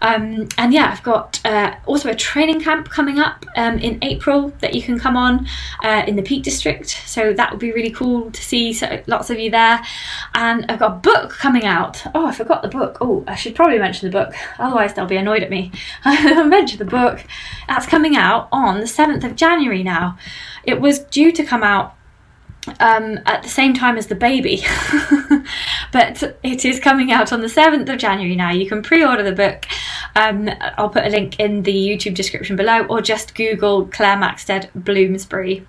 Um, and yeah, I've got uh, also a training camp coming up um, in April that you can come on uh, in the Peak District. So that would be really cool to see so, lots of you there. And I've got a book coming out. Oh, I forgot the book. Oh, I should probably mention the book, otherwise they'll be annoyed at me. I mentioned the book. That's coming out on the 7th of January now. It was due to come out um, at the same time as the baby. but it is coming out on the 7th of January now. You can pre order the book. Um, I'll put a link in the YouTube description below, or just Google Claire Maxted Bloomsbury.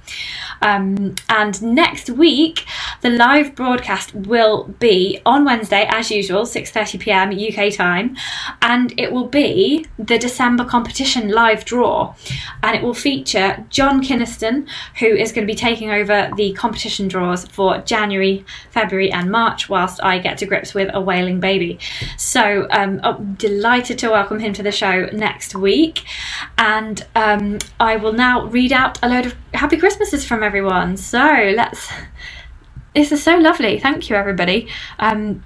Um, and next week, the live broadcast will be on Wednesday, as usual, 6:30 p.m. UK time, and it will be the December competition live draw, and it will feature John Kynaston, who is going to be taking over the competition draws for January, February, and March, whilst I get to grips with a wailing baby. So um, I'm delighted to welcome him to the show next week, and um, I will now read out a load of happy Christmases from everyone. So let's. This is so lovely. Thank you, everybody. Um,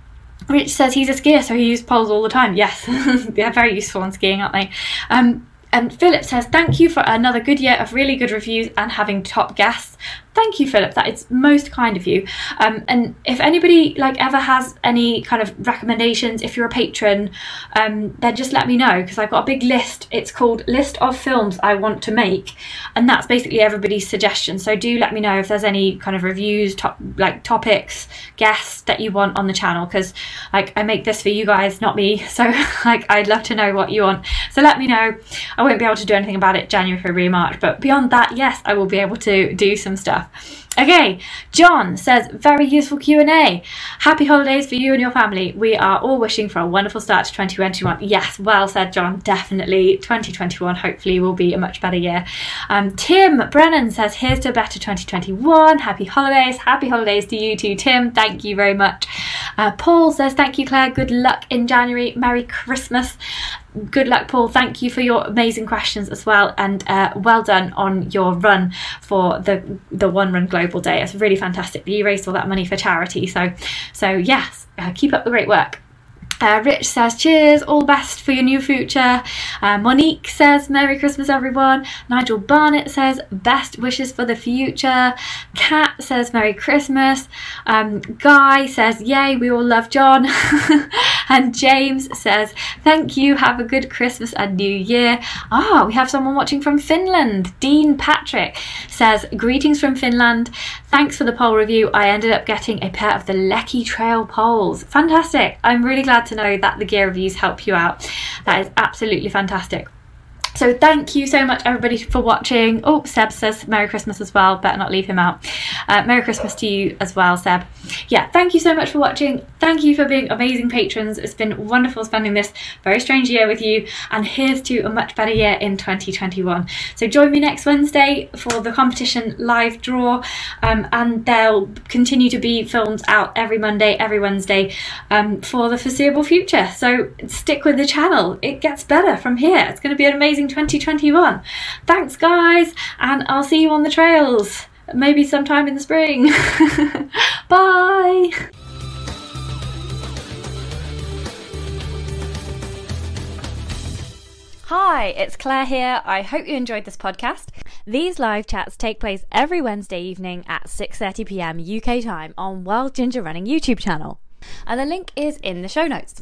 Rich says he's a skier, so he uses poles all the time. Yes, they're very useful on skiing, aren't they? Um, and Philip says, Thank you for another good year of really good reviews and having top guests. Thank you, Philip. That is most kind of you. Um, and if anybody like ever has any kind of recommendations, if you're a patron, um, then just let me know because I've got a big list. It's called List of Films I Want to Make, and that's basically everybody's suggestion. So do let me know if there's any kind of reviews, top, like topics, guests that you want on the channel because like I make this for you guys, not me. So like I'd love to know what you want. So let me know. I won't be able to do anything about it January, February, March, but beyond that, yes, I will be able to do some stuff. Okay, John says very useful Q&A. Happy holidays for you and your family. We are all wishing for a wonderful start to 2021. Yes, well said John. Definitely 2021 hopefully will be a much better year. Um, Tim Brennan says here's to a better 2021. Happy holidays. Happy holidays to you too, Tim. Thank you very much. Uh, Paul says thank you Claire. Good luck in January. Merry Christmas good luck, Paul. Thank you for your amazing questions as well, and uh, well done on your run for the the One Run Global Day. It's really fantastic. You raised all that money for charity, so so yes, uh, keep up the great work. Uh, Rich says, Cheers, all best for your new future. Uh, Monique says, Merry Christmas, everyone. Nigel Barnett says, Best wishes for the future. Kat says, Merry Christmas. Um, Guy says, Yay, we all love John. and James says, Thank you, have a good Christmas and New Year. Ah, we have someone watching from Finland. Dean Patrick says, Greetings from Finland. Thanks for the pole review. I ended up getting a pair of the Leki Trail poles. Fantastic. I'm really glad to know that the gear reviews help you out. That is absolutely fantastic. So thank you so much everybody for watching. Oh, Seb says Merry Christmas as well. Better not leave him out. Uh, Merry Christmas to you as well, Seb. Yeah, thank you so much for watching. Thank you for being amazing patrons. It's been wonderful spending this very strange year with you. And here's to a much better year in 2021. So join me next Wednesday for the competition live draw. Um, and there'll continue to be films out every Monday, every Wednesday um, for the foreseeable future. So stick with the channel. It gets better from here. It's going to be an amazing 2021. Thanks, guys, and I'll see you on the trails. Maybe sometime in the spring. Bye. Hi, it's Claire here. I hope you enjoyed this podcast. These live chats take place every Wednesday evening at 6:30 p.m. UK time on Wild Ginger Running YouTube channel. And the link is in the show notes.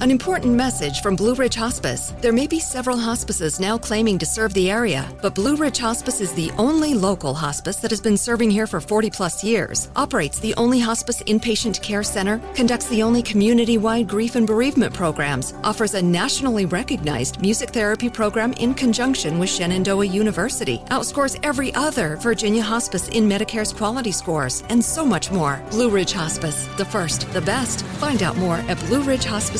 An important message from Blue Ridge Hospice. There may be several hospices now claiming to serve the area, but Blue Ridge Hospice is the only local hospice that has been serving here for 40 plus years, operates the only hospice inpatient care center, conducts the only community wide grief and bereavement programs, offers a nationally recognized music therapy program in conjunction with Shenandoah University, outscores every other Virginia hospice in Medicare's quality scores, and so much more. Blue Ridge Hospice, the first, the best. Find out more at